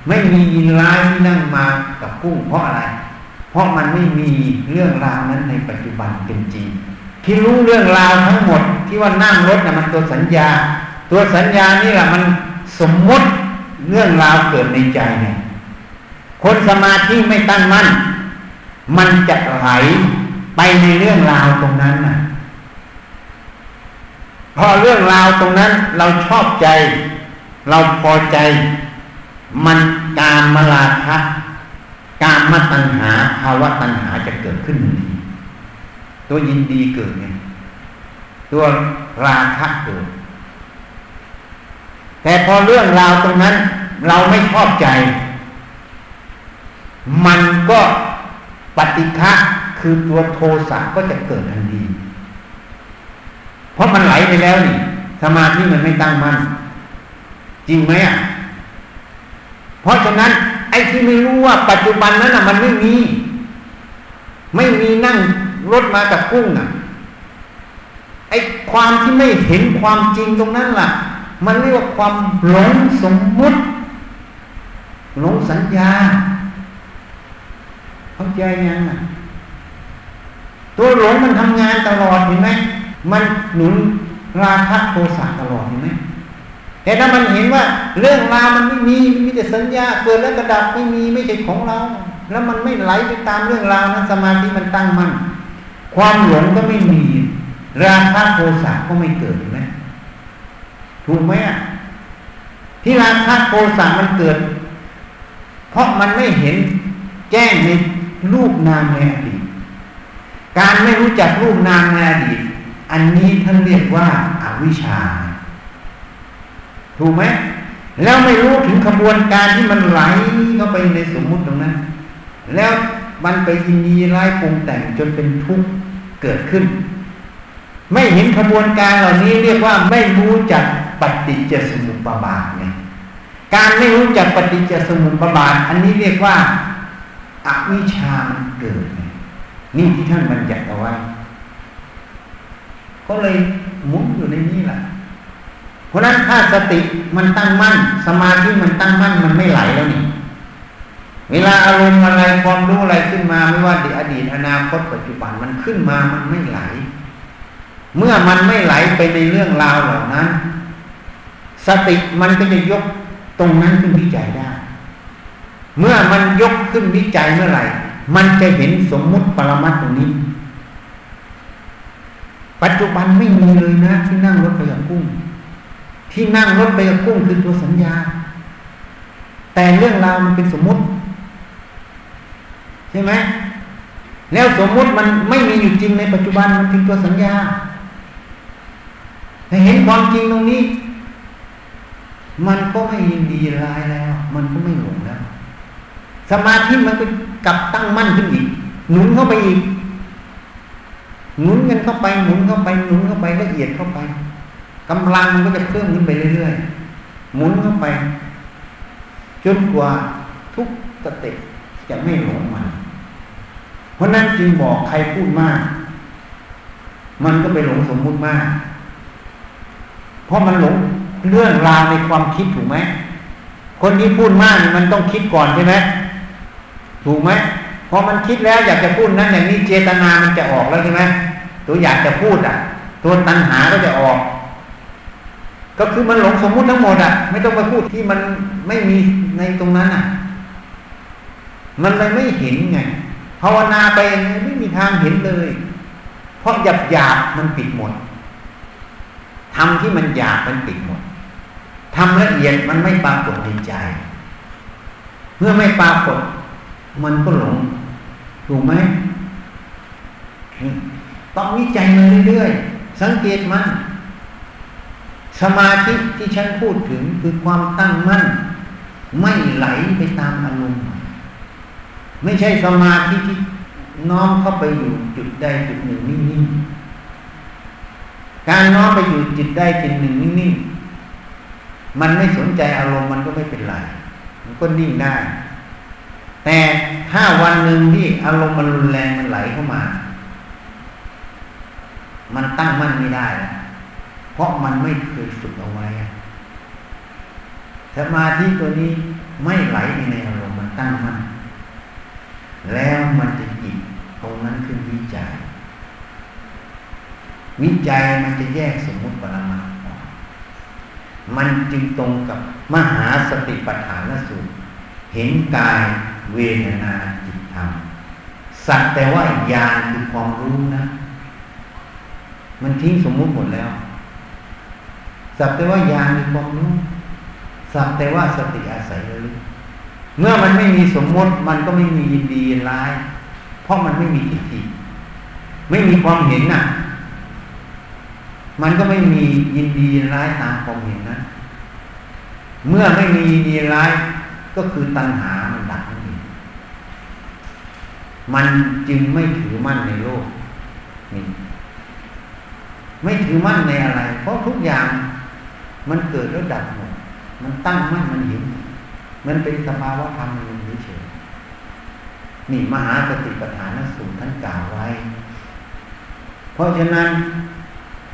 ไม่มียินร้ายที่นั่งมากับกุ้งเพราะอะไร เพราะมันไม่มีเรื่องราวนั้นในปัจจุบันเป็นจริง ที่รู้เรื่องราวทั้งหมดที่ว่านั่งรถนะ่ะมันตัวสัญญา ตัวสัญญานี่แหละมันสมมติเรื่องราวเกิดในใจเนี่ยคนสมาธิไม่ตั้งมั่น มันจะไหลไปในเรื่องราวตรงนั้นนะพอเรื่องราวตรงนั้นเราชอบใจ เราพอใจมันการมลาคะการมาตัญหาภาวะตัญหาจะเกิดขึ้นทันทีตัวยินดีเกิดไงตัวราคะเกิด แต่พอเรื่องราวตรงนั้น เราไม่ชอบใจ มันก็ปฏิฆะคือตัวโทสะก็จะเกิดทันทีเพราะมันไหลไปแล้วนี่ สมาธิมันไม่ตั้งมั่น จริงไหมอะเพราะฉะนั้น ไอ้ที่ไม่รู้ว่าปัจจุบันนั้นอะ มันไม่มี ไม่มีนั่งรถมากับกุ้งอะไอ้ความที่ไม่เห็นความจริงตรงนั้นล่ะ มันเรียกว่าความหลงสมมุติหลงสัญญาเข้าใจยังอะตัวหลงมันทำงานตลอดเห็นไหมมันหนุนราคะโทสะตลอดเห็นไหม แต่ถ้ามันเห็นว่า เรื่องราวมันไม่มีมีแต่สัญญาเกิดแล้วกระดับไม่มีไม่ใช่ของเรา แล้วมันไม่ไหลไปตามเรื่องราวนั้นสมาธิมันตั้งมั่นความหลงก็ไม่มี ราคะโทสะก็ไม่เกิดนไหมถูกไหมอะที่ราคะโทสะมันเกิด เพราะมันไม่เห็นแจ้งในรูปนามในอดีตการไม่รู้จักรูปนามในอดีตอันนี้ท่านเรียกว่าอาวิชชา ถูกไหมแล้วไม่รู้ถึงขบวนการที่มันไหลเข้าไปในสมมุติตรงนั้น แล้วมันไปยินดีร้ายปรุงแต่งจนเป็นทุกข์เกิดขึ้น ไม่เห็นขบวนการเหล่านี้เรียกว่าไม่รู้จักปฏิจจสมุปบาทไงการไม่รู้จักปฏิจจสมุปบาท อันนี้เรียกว่าอาวิชามันเกิดนี่ที่ท่านบัญญัติเอาไว้ ก็เลยหมุนอยู่ในนี้แหละ ราะราะนั้นถ้าสติมันตั้งมั่น สมาธิมันตั้งมั่นมันไม่ไหลแล้วนี่ เวลาอารมณ์อะไรความรู้อะไรขึ้นมาไม่ว่าอดีตอนาคตปัจจุบันมันขึ้นมามันไม่ไหล เมื่อมันไม่ไหลไปในเรื่องราวเหล่านั้น สติมันก็จะยกตรงนั้นขึ้นวิจัยได้ เมื่อมันยกขึ้นวิจัยเมื่อไหร่ มันจะเห็นสมมุติปรมัตตรงนี้ ปัจจุบันไม่มีเลยนะที่นั่งรถไปกับกุ้ง ที่นั่งรถไปกับกุ้งคือตัวสัญญา แต่เรื่องราวมันเป็นสมมุติ ใช่ไหมแล้วสมมุติมันไม่มีอยู่จริงในปัจจุบันมันเป็นตัวสัญญาแต่เห็นความจริงตรงนี้ มันก็ไม่ยินดีร้ายแล้ว มันก็ไม่หลงแล้ว สมาธิมันก็กลับตั้งมั่นขึ้นอีกหนุนเข้าไปอีกหนุนกันเข้าไปหนุนเข้าไปหนุนเข้าไปละเอียดเข้าไป กำลังก็จะเพิ่มขึ้นไปเรื่อยๆ หมุนเข้าไป จนกว่าทุกสเต็ปจะไม่หลงมัน เพราะนั้นจึงบอกใครพูดมาก มันก็ไปหลงสมมุติมาก เพราะมันหลงเรื่องราวในความคิดถูกไหม คนที่พูดมากมันต้องคิดก่อนใช่ไหมถูกไหมพอมันคิดแล้วอยากจะพูดนั้นอย่างนี้เจตนามันจะออกแล้วใช่ไหมตัวอยากจะพูดอะ ตัวตัณหาก็จะออก ก็คือมันหลงสมมุติทั้งหมดอะ ไม่ต้องไปพูดที่มันไม่มีในตรงนั้นอะ มันเลยไม่เห็นไงภาวนาไปไม่มีทางเห็นเลย เพราะหยาบหยาบมันปิดหมดทำที่มันหยาบมันปิดหมดทำละเอียดมันไม่ปรากฏในใจ เมื่อไม่ปรากฏ มันก็หลงถูกไหมต้องวิจัยมันเรื่อยๆสังเกตมัน สมาธิที่ฉันพูดถึงคือความตั้งมั่น ไม่ไหลไปตามอารมณ์ไม่ใช่สมาธิที่น้อมเข้าไปอยู่จุดใดจุดหนึ่งนิ่งๆการน้อมไปอยู่จุดใดจุดหนึ่งนิ่งๆมันไม่สนใจอารมณ์มันก็ไม่เป็นไรมันก็นิ่งได้ แต่ถ้าวันหนึ่งที่อารมณ์มันรุนแรงมันไหลเข้ามา มันตั้งมั่นไม่ได้แล้ว เพราะมันไม่เคยฝึกเอาไว้สมาธิตัวนี้ไม่ไหลในอารมณ์มันตั้งมั่นแล้วมันจะหยิบตรงนั้นขึ้นวิจัย วิจัยมันจะแยกสมมุติปรมาออกมันจึงตรงกับมหาสติปัฏฐานสูตร เห็นกายเวทนาจิตธรรม สักแต่ว่าญาณคือความรู้นะ มันทิ้งสมมุติหมดแล้ว สักแต่ว่าญาณมีความรู้สักแต่ว่าสติอาศัยระลึกเมื่อมันไม่มีสมมติมันก็ไม่มียินดียินร้าย เพราะมันไม่มีทิฏฐิไม่มีความเห็นน่ะ มันก็ไม่มียินดียินร้ายตามความเห็นนั้นเมื่อไม่มียินดียินร้ายก็คือตัณหามันดับนั่นเองมันจึงไม่ถือมั่นในโลกนี่ไม่ถือมั่นในอะไร เพราะทุกอย่าง มันเกิดแล้วดับหมดมันตั้งมั่นมันเห็นมันเป็นสภาวะธรรมมันเฉยนี่มหาสติปัฏฐานสูตรท่านกล่าวไว้ เพราะฉะนั้น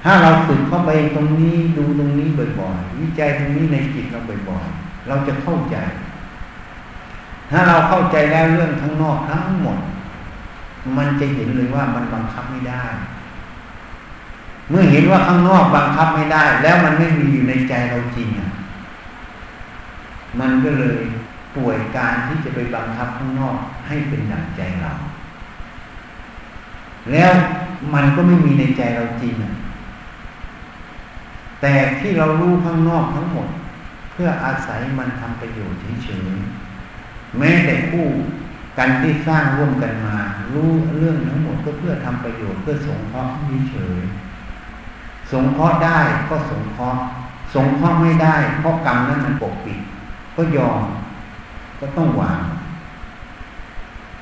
ถ้าเราฝึกเข้าไปตรงนี้ดูตรงนี้บ่อยๆวิจัยตรงนี้ในจิตเราบ่อยๆเราจะเข้าใจ ถ้าเราเข้าใจแล้วเรื่องข้างนอกทั้งหมด มันจะเห็นเลยว่ามันบังคับไม่ได้ เมื่อเห็นว่าข้างนอกบังคับไม่ได้ แล้วมันไม่มีอยู่ในใจเราจริงอะมันก็เลยป่วยการที่จะไปบังคับข้างนอกให้เป็นดั่งใจเรา แล้วมันก็ไม่มีในใจเราจริงอะแต่ที่เรารู้ข้างนอกทั้งหมด เพื่ออาศัยมันทำประโยชน์เฉยๆแม้แต่คู่กันที่สร้างร่วมกันมา รู้เรื่องทั้งหมดก็เพื่อทำประโยชน์เพื่อสงเคราะห์เฉย สงเคราะห์ได้ก็สงเคราะห์สงเคราะห์ไม่ได้ เพราะกรรมนั้นมันปกปิด ก็ยอมก็ต้องวาง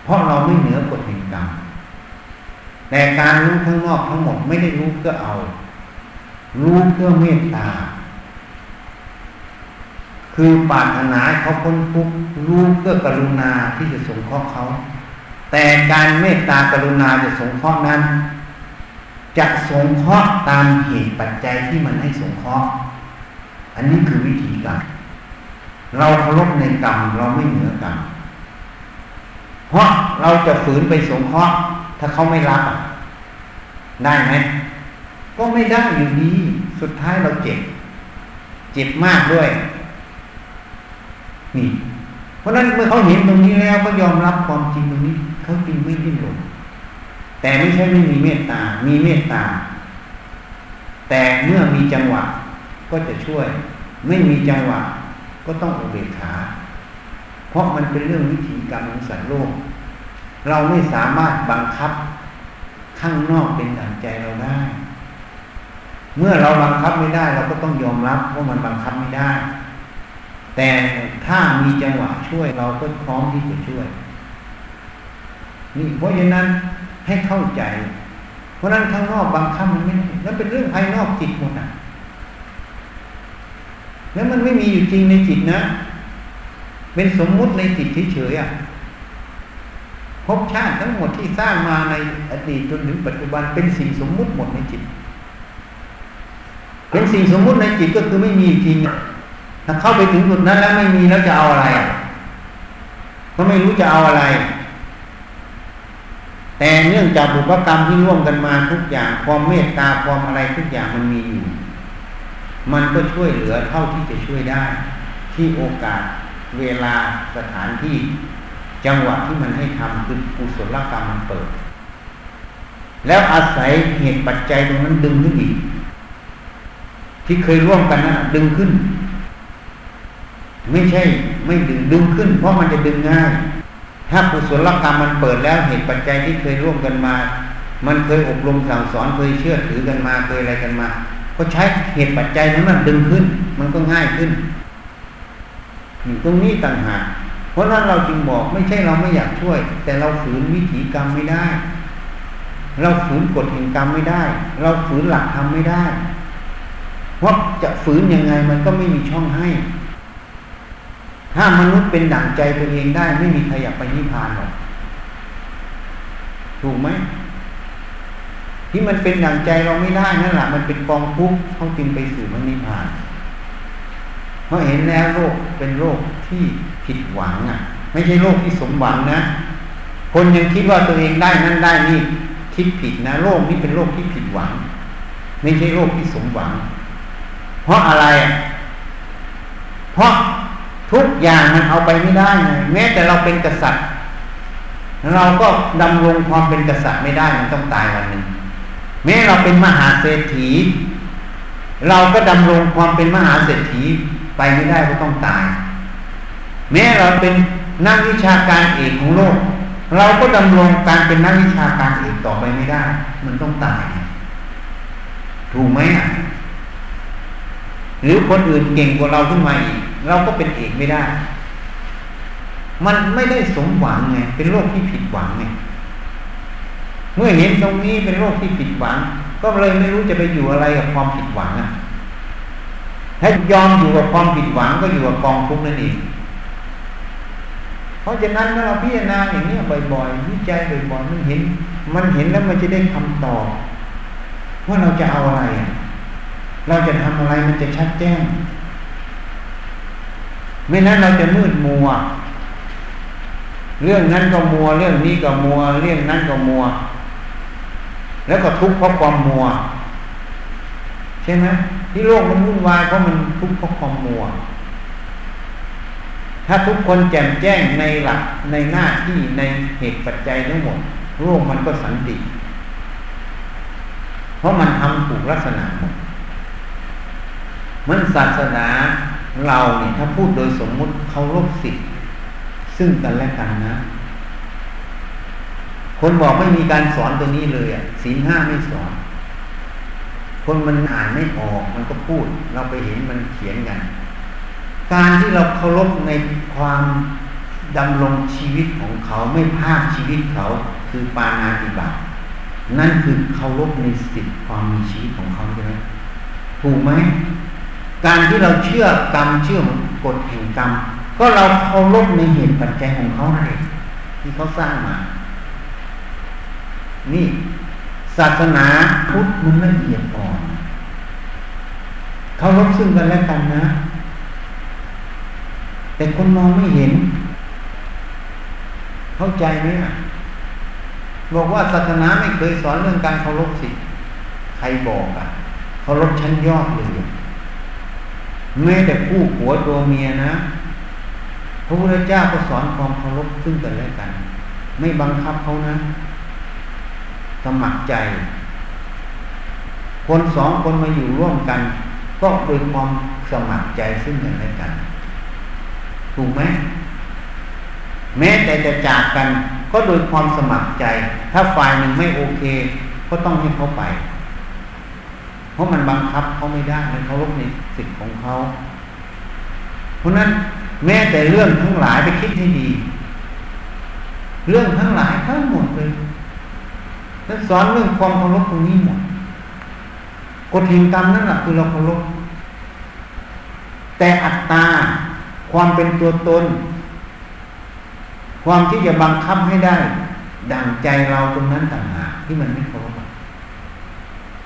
เพราะเราไม่เหนือกฎแห่งกรรมแต่การรู้ข้างนอกทั้งหมดไม่ได้รู้เพื่อเอา รู้เพื่อเมตตา คือปรารถนาเขาพ้นทุกข์รู้เพื่อกรุณาที่จะสงเคราะห์เขา แต่การเมตตากรุณาจะสงเคราะห์นั้น จะสงเคราะห์ตามเหตุปัจจัยที่มันให้สงเคราะห์ อันนี้คือวิธีกรรม เราเคารพในกรรมเราไม่เหนือกรรม เพราะเราจะฝืนไปสงเคราะห์ ถ้าเขาไม่รับได้ไหม ก็ไม่ได้อยู่ดี สุดท้ายเราเจ็บ เจ็บมากด้วย นี่ เพราะนั้นเมื่อเขาเห็นตรงนี้แล้วก็ยอมรับความจริงตรงนี้ เขาจริงไม่ดิ้นรน แต่ไม่ใช่ไม่มีเมตตา มีเมตตา แต่เมื่อมีจังหวะก็จะช่วย ไม่มีจังหวะก็ต้องอุเบกขา เพราะมันเป็นเรื่องวิถีกรรมของสัตว์โลก เราไม่สามารถบังคับข้างนอกเป็นดั่งใจเราได้ เมื่อเราบังคับไม่ได้ เราก็ต้องยอมรับว่ามันบังคับไม่ได้ แต่ถ้ามีจังหวะช่วยเราก็พร้อมที่จะช่วย นี่เพราะฉะนั้น ให้เข้าใจ เพราะนั้นข้างนอกบังคับมันไม่ได้แล้วเป็นเรื่องภายนอกจิตหมดอะแล้วมันไม่มีอยู่จริงในจิตนะ เป็นสมมุติในจิตเฉยๆอะภพชาติทั้งหมดที่สร้างมาในอดีตจนถึงปัจจุบันเป็นสิ่งสมมุติหมดในจิต เป็นสิ่งสมมุติในจิตก็คือไม่มีจริงถ้าเข้าไปถึงจุดนั้นแล้วไม่มีแล้วจะเอาอะไรก็ไม่รู้จะเอาอะไร แต่เนื่องจากบุพกรรมที่ร่วมกันมาทุกอย่างความเมตตาความอะไรทุกอย่างมันมีอยู่ มันก็ช่วยเหลือเท่าที่จะช่วยได้ ที่โอกาสเวลาสถานที่จังหวะที่มันให้ทำคือกุศลกรรมมันเปิด แล้วอาศัยเหตุปัจจัยตรงนั้นดึงขึ้นอีกที่เคยร่วมกันนะดึงขึ้น ไม่ใช่ ไม่ดึงดึงขึ้น เพราะมันจะดึงง่าย ถ้ากุศลกรรมมันเปิดแล้วเหตุปัจจัยที่เคยร่วมกันมา มันเคยอบรมสั่งสอนเคยเชื่อถือกันมาเคยอะไรกันมา ก็ใช้เหตุปัจจัยนั้นดึงขึ้น มันก็ง่ายขึ้นตรงนี้ต่างหากเพราะนั้นเราจึงบอกไม่ใช่เราไม่อยากช่วย แต่เราฝืนวิถีกรรมไม่ได้ เราฝืนกฎแห่งกรรมไม่ได้ เราฝืนหลักธรรมไม่ได้ เพราะจะฝืนยังไงมันก็ไม่มีช่องให้ ถ้ามนุษย์เป็นดั่งใจตัวเองได้ ไม่มีใครอยากไปนิพพานหรอกถูกไหมที่มันเป็นดั่งใจเราไม่ได้นั่นแหละมันเป็นกองทุกข์เขาจึงไปสู่มนิพพานเพราะเห็นแล้วโลกเป็นโลกที่ผิดหวังอะ ไม่ใช่โลกที่สมหวังนะ คนยังคิดว่าตัวเองได้นั่นได้นี่คิดผิดนะ โลกนี้เป็นโลกที่ผิดหวัง ไม่ใช่โลกที่สมหวัง เพราะอะไร เพราะ ทุกอย่างมันเอาไปไม่ได้ไงแม้แต่เราเป็นกษัตริย์ เราก็ดำรงความเป็นกษัตริย์ไม่ได้มันต้องตายวันหนึ่งแม้เราเป็นมหาเศรษฐี เราก็ดำรงความเป็นมหาเศรษฐีไปไม่ได้ก็ต้องตาย แม้เราเป็นนักวิชาการเอกของโลก เราก็ดำรงการเป็นนักวิชาการเอกต่อไปไม่ได้ มันต้องตาย ถูกไหมอะหรือคนอื่นเก่งกว่าเราขึ้นมาอีก เราก็เป็นเอกไม่ได้ มันไม่ได้สมหวังไง เป็นโลกที่ผิดหวังไง เมื่อเห็นตรงนี้เป็นโลกที่ผิดหวัง ก็เลยไม่รู้จะไปอยู่อะไรกับความผิดหวังอะ ถ้ายอมอยู่กับความผิดหวังก็อยู่กับกองทุกข์นั่นเอง เพราะฉะนั้นเมื่อเราพิจารณาอย่างนี้บ่อยๆวิจัยบ่อยๆมันเห็น มันเห็นแล้วมันจะได้คำตอบว่าเราจะเอาอะไร เราจะทำอะไรมันจะชัดแจ้ง ไม่นั้นเราจะมืดมัว เรื่องนั้นก็มัว เรื่องนี้ก็มัว เรื่องนั้นก็มัว แล้วก็ทุกข์เพราะความมัว ใช่ไหมที่โลกมันวุ่นวายเพราะมันทุกข์เพราะความมัว ถ้าทุกคนแจ่มแจ้งในหลักในหน้าที่ในเหตุปัจจัยทั้งหมด โลกมันก็สันติเพราะมันทำถูกลักษณะหมดมันศาสนา เราเนี่ยถ้าพูดโดยสมมุติเคารพสิทธิ์ซึ่งกันและกันนะ คนบอกไม่มีการสอนตัวนี้เลยอะศีลห้าไม่สอน คนมันอ่านไม่ออกมันก็พูด เราไปเห็นมันเขียนกัน การที่เราเคารพในความดำรงชีวิตของเขาไม่ภาคชีวิตเขาคือปานาติบาตนั่นคือเคารพในสิทธิความมีชีวิตของเขาใช่ไหมถูกไหม การที่เราเชื่อกรรมเชื่อกฎแห่งกรรม ก็เราเคารพในเหตุปัจจัยของเขาให้ที่เขาสร้างมา นี่ศาสนาพุทธมันละเอียดอ่อนเคารพซึ่งกันและกันนะ แต่คนมองไม่เห็น เข้าใจไหมบอกว่าศาสนาไม่เคยสอนเรื่องการเคารพสิ ใครบอกอะ เคารพชั้นยอดเลย แม้แต่ผู้ผัวตัวเมียนะ พระพุทธเจ้าก็สอนความเคารพซึ่งกันและกัน ไม่บังคับเขานะสมัครใจ คนสองคนมาอยู่ร่วมกัน ก็โดยความสมัครใจซึ่งกันและกัน ถูกไหมแม้แต่จะจากกัน ก็โดยความสมัครใจ ถ้าฝ่ายหนึ่งไม่โอเค ก็ต้องให้เขาไป เพราะมันบังคับเขาไม่ได้เขาลบในสิทธิ์ของเขาเพราะนั้นแม้แต่เรื่องทั้งหลายไปคิดให้ดี เรื่องทั้งหลายทั้งหมดเลยแล้วสอนเรื่องความเคารพตรงนี้หมดกฎแห่งกรรมนั่นแหละคือเราเคารพแต่อัตตาความเป็นตัวตน ความที่จะบังคับให้ได้ ดั่งใจเราตรงนั้นต่างหากที่มันไม่เคารพ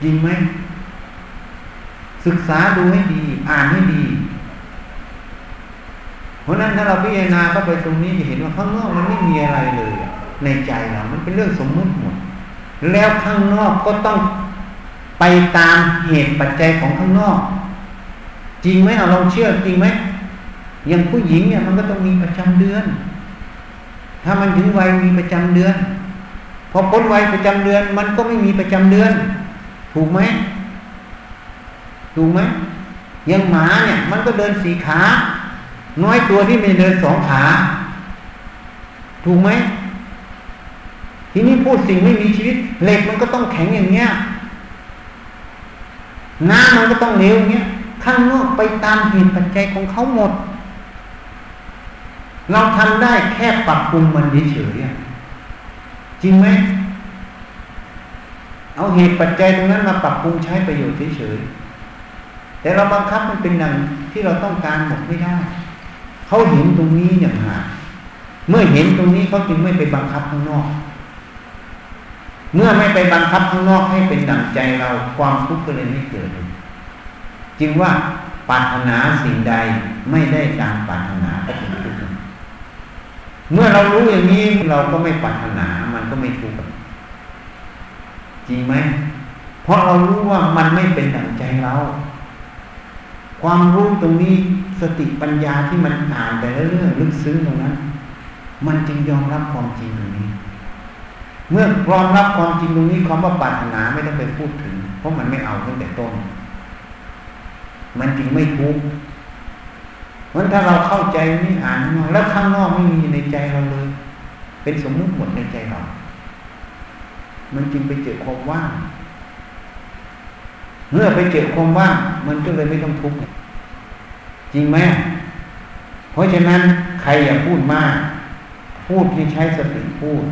จริงไหม ศึกษาดูให้ดี อ่านให้ดี เพราะนั้นถ้าเราพิจารณาเข้าไปตรงนี้จะเห็นว่าข้างนอกมันไม่มีอะไรเลย ในใจเรา มันเป็นเรื่องสมมุติหมด แล้วข้างนอกก็ต้องไปตามเหตุปัจจัยของข้างนอก จริงไหมเราลองเชื่อจริงไหมอย่างผู้หญิงเนี่ยมันก็ต้องมีประจำเดือน ถ้ามันถึงวัยมีประจำเดือน พอพ้นวัยประจำเดือน มันก็ไม่มีประจำเดือน ถูกไหม ถูกไหมยังหมาเนี่ย มันก็เดินสี่ขา น้อยตัวที่ไม่เดินสองขา ถูกไหมทีนี้พูดสิ่งไม่มีชีวิตเหล็กมันก็ต้องแข็งอย่างเงี้ยน้ำมันก็ต้องเหลวอย่างเงี้ยข้างนอกไปตามเหตุปัจจัยของเขาหมด เราทำได้แค่ปรับปรุงมันเฉยๆจริงไหมเอาเหตุปัจจัยตรงนั้นมาปรับปรุงใช้ประโยชน์เฉยๆ แต่เราบังคับมันเป็นอย่างที่เราต้องการหมดไม่ได้ เขาเห็นตรงนี้อย่างหาเมื่อเห็นตรงนี้เขาจึงไม่ไปบังคับข้างนอก เมื่อไม่ไปบังคับข้างนอกให้เป็นดั่งใจเราความทุกข์ก็เลยไม่เกิดจึงว่าปรารถนาสิ่งใดไม่ได้ตามปรารถนาก็เป็นทุกข์เมื่อเรารู้อย่างนี้เราก็ไม่ปรารถนามันก็ไม่ทุกข์จริงไหมเพราะเรารู้ว่ามันไม่เป็นดั่งใจเรา ความรู้ตรงนี้สติปัญญาที่มันอ่านแต่ละเรื่องลึกซึ้งตรงนั้น มันจึงยอมรับความจริงตรงนี้ เมื่อยอมรับความจริงตรงนี้คำว่าปรารถนาไม่ต้องไปพูดถึง เพราะมันไม่เอาตั้งแต่ต้น มันจึงไม่ทุกข์เพราะถ้าเราเข้าใจนี่อ่านแล้วข้างนอกไม่มีในใจเราเลย เป็นสมมุติหมดในใจเรา มันจึงไปเจอความว่าง เมื่อไปเจอความว่างมันก็เลยไม่ต้องทุกข์จริงไหมเพราะฉะนั้นใครอย่าพูดมาก พูดให้ใช้สติพูด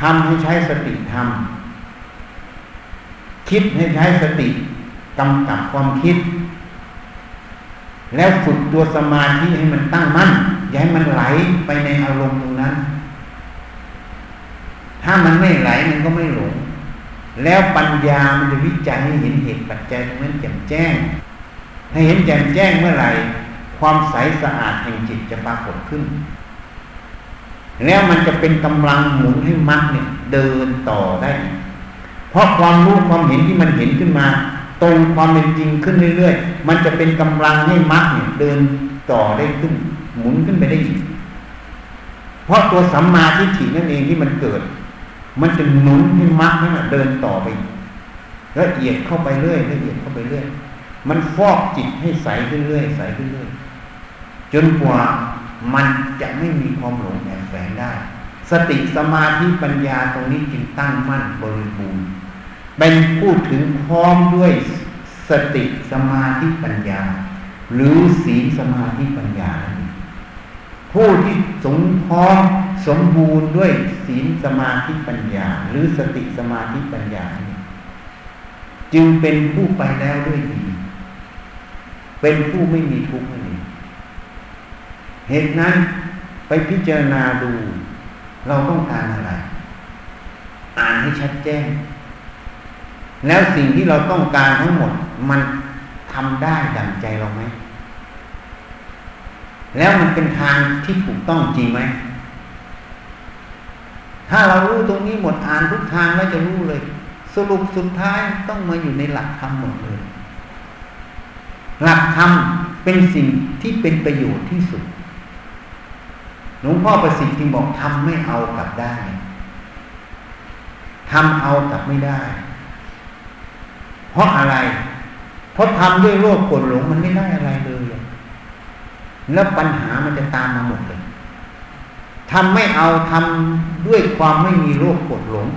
ทำให้ใช้สติทำคิดให้ใช้สติกำกับความคิด แล้วฝึกตัวสมาธิให้มันตั้งมั่นอย่าให้มันไหลไปในอารมณ์ตรงนั้น ถ้ามันไม่ไหลมันก็ไม่หลง แล้วปัญญามันจะวิจัยให้เห็นเหตุปัจจัยตรงนั้นแจ่มแจ้ง ให้เห็นแจ่มแจ้งเมื่อไหร่ ความใสสะอาดแห่งจิตจะปรากฏขึ้น แล้วมันจะเป็นกำลังหมุนให้มรรคเนี่ย เดินต่อได้ เพราะความรู้ความเห็นที่มันเห็นขึ้นมา ตรงความเป็นจริงขึ้นเรื่อยๆ มันจะเป็นกำลังให้มรรคเนี่ย เดินต่อได้ขึ้น หมุนขึ้นไปได้อีก เพราะตัวสัมมาทิฏฐินั่นเองที่มันเกิด มันจะหนุนให้มรรคนั่นเดินต่อไปละเอียดเข้าไปเรื่อยละเอียดเข้าไปเรื่อย มันฟอกจิตให้ใสขึ้นเรื่อยใสขึ้นเรื่อยจนกว่ามันจะไม่มีความหลงแอบแฝงได้ สติสมาธิปัญญาตรงนี้จึงตั้งมั่นบริบูรณ์เป็นพูดถึงพร้อมด้วยสติสมาธิปัญญา หรือศีลสมาธิปัญญา ผู้ที่สมพร้อมสมบูรณ์ด้วยศีลสมาธิปัญญา หรือสติสมาธิปัญญา จึงเป็นผู้ไปแล้วด้วยดี เป็นผู้ไม่มีทุกข์นั่นเองเหตุนั้นไปพิจารณาดู เราต้องการอะไร อ่านให้ชัดแจ้ง แล้วสิ่งที่เราต้องการทั้งหมดมันทำได้ดั่งใจเราไหม แล้วมันเป็นทางที่ถูกต้องจริงไหม ถ้าเรารู้ตรงนี้หมดอ่านทุกทางแล้วจะรู้เลย สรุปสุดท้ายต้องมาอยู่ในหลักธรรมหมดเลย หลักธรรมเป็นสิ่งที่เป็นประโยชน์ที่สุดหลวงพ่อประสิทธิ์จึงบอกทำไม่เอากลับได้ทำเอากลับไม่ได้ เพราะอะไร เพราะทำด้วยโลภกรธหลงมันไม่ได้อะไรเลย แล้วปัญหามันจะตามมาหมดเลยทำไม่เอาทำด้วยความไม่มีโลภโกรธหลง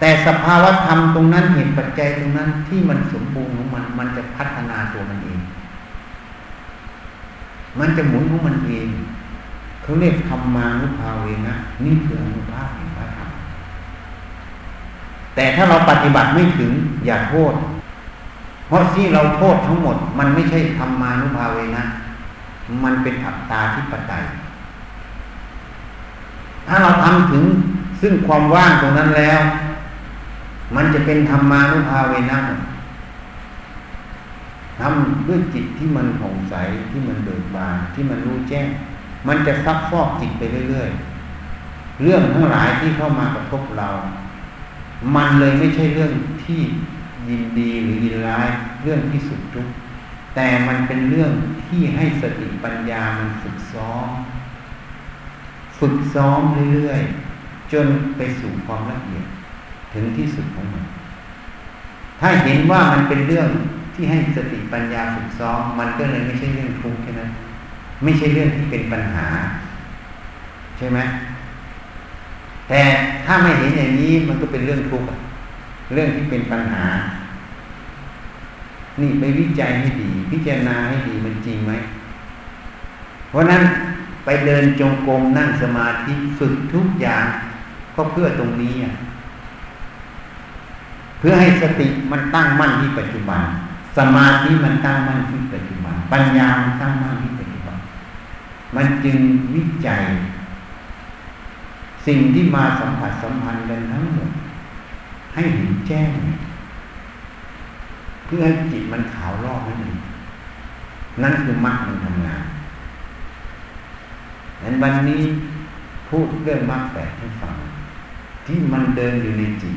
แต่สภาวะธรรมตรงนั้นเหตุปัจจัยตรงนั้นที่มันสมบูรณ์ของมัน มันจะพัฒนาตัวมันเอง มันจะหมุนของมันเองเขาเรียกธรรมานุภาเวนะนี่คืออนุภาพแห่งพระธรรมแต่ถ้าเราปฏิบัติไม่ถึงอย่าโทษ เพราะที่เราโทษทั้งหมด มันไม่ใช่ธรรมานุภาเวนะ มันเป็นอัตตาที่ปไตย ถ้าเราทำถึงซึ่งความว่างตรงนั้นแล้ว มันจะเป็นธรรมานุภาเวนะทำด้วยจิตที่มันผ่องใสที่มันเบิกบานที่มันรู้แจ้ง มันจะซักฟอกจิตไปเรื่อยๆ เรื่องทั้งหลายที่เข้ามากระทบเรา มันเลยไม่ใช่เรื่องที่ยินดีหรือยินร้ายเรื่องที่สุดทุกแต่มันเป็นเรื่อง ที่ให้สติปัญญามันฝึกซ้อม ฝึกซ้อมเรื่อยๆ จนไปสู่ความละเอียดถึงที่สุดของมัน ถ้าเห็นว่ามันเป็นเรื่องที่ให้สติปัญญาฝึกซ้อม มันก็เลยไม่ใช่เรื่องทุกข์ใช่ไหมไม่ใช่เรื่องที่เป็นปัญหา ใช่ไหมแต่ถ้าไม่เห็นอย่างนี้มันก็เป็นเรื่องทุกข์เรื่องที่เป็นปัญหา นี่ไปวิจัยให้ดี พิจารณาให้ดีมันจริงไหม เพราะนั้นไปเดินจงกรมนั่งสมาธิฝึกทุกอย่างก็เพื่อตรงนี้เพื่อให้สติมันตั้งมั่นที่ปัจจุบัน สมาธิมันตั้งมั่นที่ปัจจุบัน ปัญญามันตั้งมั่นที่ปัจจุบัน มันจึงวิจัย สิ่งที่มาสัมผัสสัมพันธ์กันทั้งหมดให้เห็นแจ้ง เพื่อให้จิตมันขาวรอบนั่นเองนั่นคือมรรคมันทำงานงั้นวันนี้พูดเรื่องมรรคแปดให้ฟัง ที่มันเดินอยู่ในจิต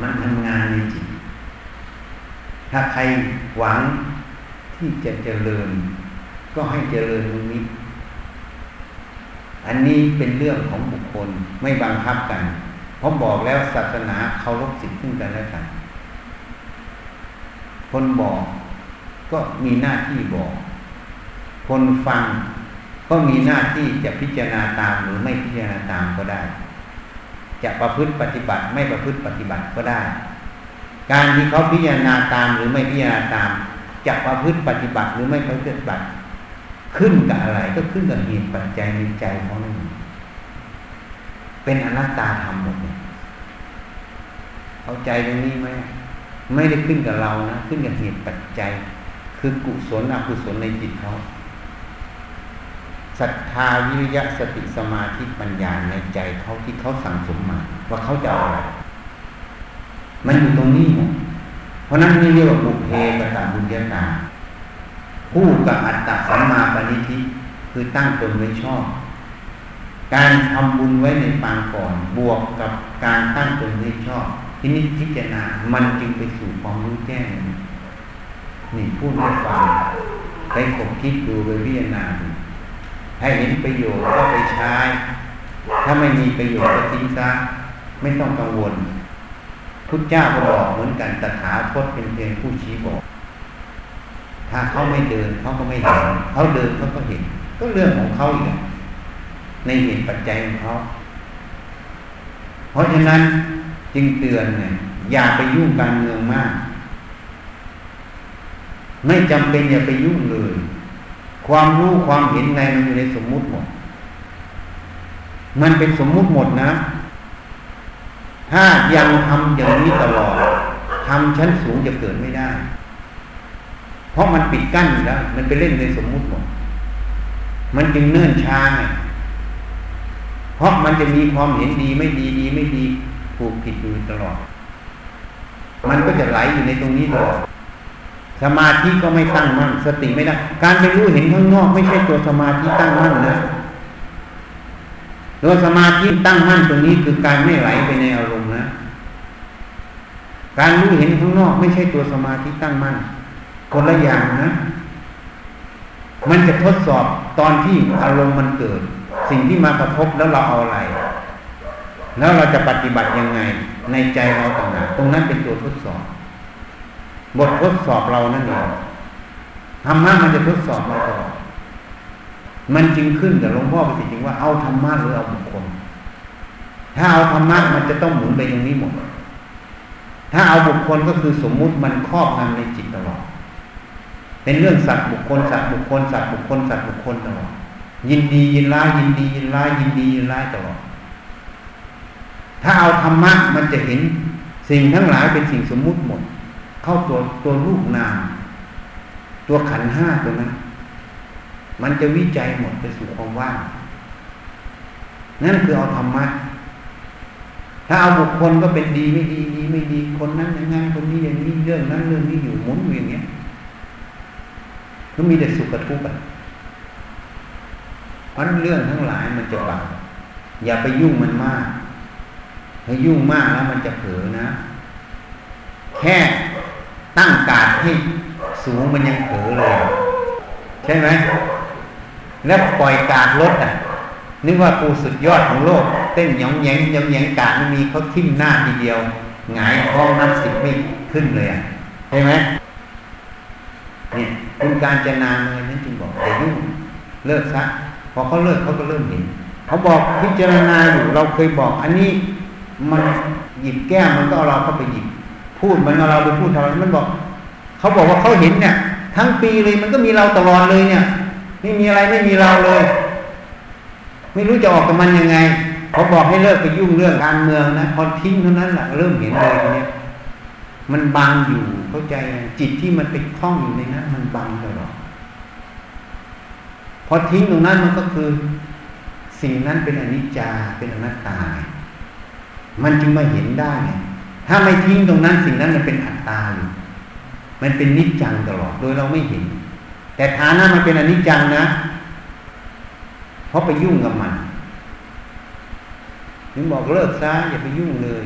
มันทำงานในจิต ถ้าใครหวังที่จะเจริญ ก็ให้เจริญตรงนี้อันนี้เป็นเรื่องของบุคคลไม่บังคับกัน เพราะบอกแล้วศาสนาเคารพสิทธิ์ขึ้นกันแล้วกัน คนบอกก็มีหน้าที่บอก คนฟังก็มีหน้าที่จะพิจารณาตามหรือไม่พิจารณาตามก็ได้ จะประพฤติปฏิบัติไม่ประพฤติปฏิบัติก็ได้ การที่เขาพิจารณาตามหรือไม่พิจารณาตาม จะประพฤติปฏิบัติหรือไม่ประพฤติปฏิบัติ ขึ้นกับอะไรก็ขึ้นกับเหตุปัจจัยในใจของนั่นเป็นอนัตตาธรรมหมดเนี่ยเข้าใจตรงนี้ไหม ไม่ได้ขึ้นกับเรานะขึ้นกับเหตุปัจจัย คือกุศลอกุศลในจิตเขาศรัทธาวิริยะสติสมาธิปัญญาในใจเขาที่เขาสั่งสมมาว่าเขาจะเอาอะไรมันอยู่ตรงนี้หมดเพราะนั้นนี่เรียกว่าบุเพกตาบุญญาตาคู่กับอัตตสัมมาปณิธิคือตั้งตนไว้ชอบ การทำบุญไว้ในปางก่อน บวกกับการตั้งตนไว้ชอบ ที่นี้พิจารณา มันจึงไปสู่ความรู้แจ้ง นี่พูดให้ฟังไปคบคิดดูไปพิจารณาดูให้เห็นประโยชน์ก็ไปใช้ ถ้าไม่มีประโยชน์ก็ทิ้งซะไม่ต้องกังวล พุทธเจ้าก็บอกเหมือนกันตถาคตเป็นเพียงผู้ชี้บอก ถ้าเขาไม่เดินเขาก็ไม่เห็นเขาเดินเขาก็เห็น ก็เรื่องของเขาอีกในเหตุปัจจัยของเขา เพราะฉะนั้น จึงเตือนเนี่ยอย่าไปยุ่งการเมืองมาก ไม่จำเป็นอย่าไปยุ่งเลย ความรู้ความเห็นในมันอยู่ในสมมุติหมด มันเป็นสมมุติหมดนะ ถ้ายังทำอย่างนี้ตลอดทำชั้นสูงจะเกิดไม่ได้ เพราะมันปิดกั้นอยู่แล้ว มันไปเล่นในสมมุติหมด มันจึงเนื่นช้าไงเพราะมันจะมีความเห็นดีไม่ดีดีไม่ดี ถูกผิดอยู่ตลอด มันก็จะไหลอยู่ในตรงนี้ตลอดสมาธิก็ไม่ตั้งมั่นสติไม่ได้การไปรู้เห็นข้างนอกไม่ใช่ตัวสมาธิตั้งมั่นนะตัวสมาธิตั้งมั่นตรงนี้คือการไม่ไหลไปในอารมณ์นะการรู้เห็นข้างนอกไม่ใช่ตัวสมาธิตั้งมั่นคนละอย่างนะ มันจะทดสอบตอนที่อารมณ์มันเกิด สิ่งที่มากระทบแล้วเราเอาอะไร แล้วเราจะปฏิบัติยังไงในใจเราต่างหากตรงนั้นเป็นตัวทดสอบ บททดสอบเรานั่นเองธรรมะมันจะทดสอบเราตลอดมันจึงขึ้นกับหลวงพ่อไปสิจริงว่าเอาธรรมะหรือเอาบุคคล ถ้าเอาธรรมะมันจะต้องหมุนไปตรงนี้หมด ถ้าเอาบุคคลก็คือสมมุติมันครอบงำในจิตตลอด เป็นเรื่องสัตว์บุคคลสัตว์บุคคลสัตว์บุคคลสัตว์บุคคลตลอด ยินดียินร้ายยินดียินร้ายยินดียินร้ายตลอด ถ้าเอาธรรมะมันจะเห็นสิ่งทั้งหลายเป็นสิ่งสมมุติหมด เข้าตัวตัวรูปนาม ตัวขันห้าตัวนั้น มันจะวิจัยหมดไปสู่ความว่าง นั่นคือเอาธรรมะ ถ้าเอาบุคคลก็เป็นดีไม่ดีดีไม่ดี คนนั้นอย่างนั้นคนนี้อย่างนี้เรื่องนั้นเรื่องนี้อยู่หมุนอย่างเงี้ยก็มีแต่สุขทุกข์อะเพราะเรื่องทั้งหลายมันจะเบาอย่าไปยุ่งมันมาก ถ้ายุ่งมากแล้วมันจะเผลอนะ แค่ตั้งกาดให้สูงมันยังเผลอเลย ใช่ไหม แล้วปล่อยกาดรถอะ นึกว่าปูสุดยอดของโลก เต้นยองแยงยองแยงกาดไม่มีเขาทิ่มหน้าทีเดียวหงายท้องนับสิบไม่ขึ้นเลยอะใช่ไหมเนี่ยคุณการจะนานเลยนั่นจึงบอกแต่ยุ่งเลิกซะพอเขาเลิกเขาก็เริ่มเห็นเขาบอกพิจารณาอยู่เราเคยบอก อันนี้ มันหยิบแก้วมันก็เอาเราเข้าไปหยิบ พูดมันเอาเราไปพูดทำไมมันบอกเขาบอกว่าเขาเห็นเนี่ย ทั้งปีเลยมันก็มีเราตลอดเลยเนี่ยไม่มีอะไรไม่มีเราเลย ไม่รู้จะออกกับมันยังไงเขาบอกให้เลิกไปยุ่งเรื่องการเมืองนะพอทิ้งเท่านั้นแหละเริ่มเห็นเลยทีนี้มันบังอยู่เข้าใจจิตที่มันไปคล้องอยู่ในนั้นมันบังตลอดพอทิ้งตรงนั้นมันก็คือ สิ่งนั้นเป็นอนิจจาเป็นอนัตตา มันจึงมาเห็นได้ ถ้าไม่ทิ้งตรงนั้นสิ่งนั้นมันเป็นอัตตาอยู่มันเป็นนิจจังตลอดโดยเราไม่เห็น แต่ฐานะมันเป็นอนิจจังนะ เพราะไปยุ่งกับมันถึงบอกเลิกซะอย่าไปยุ่งเลย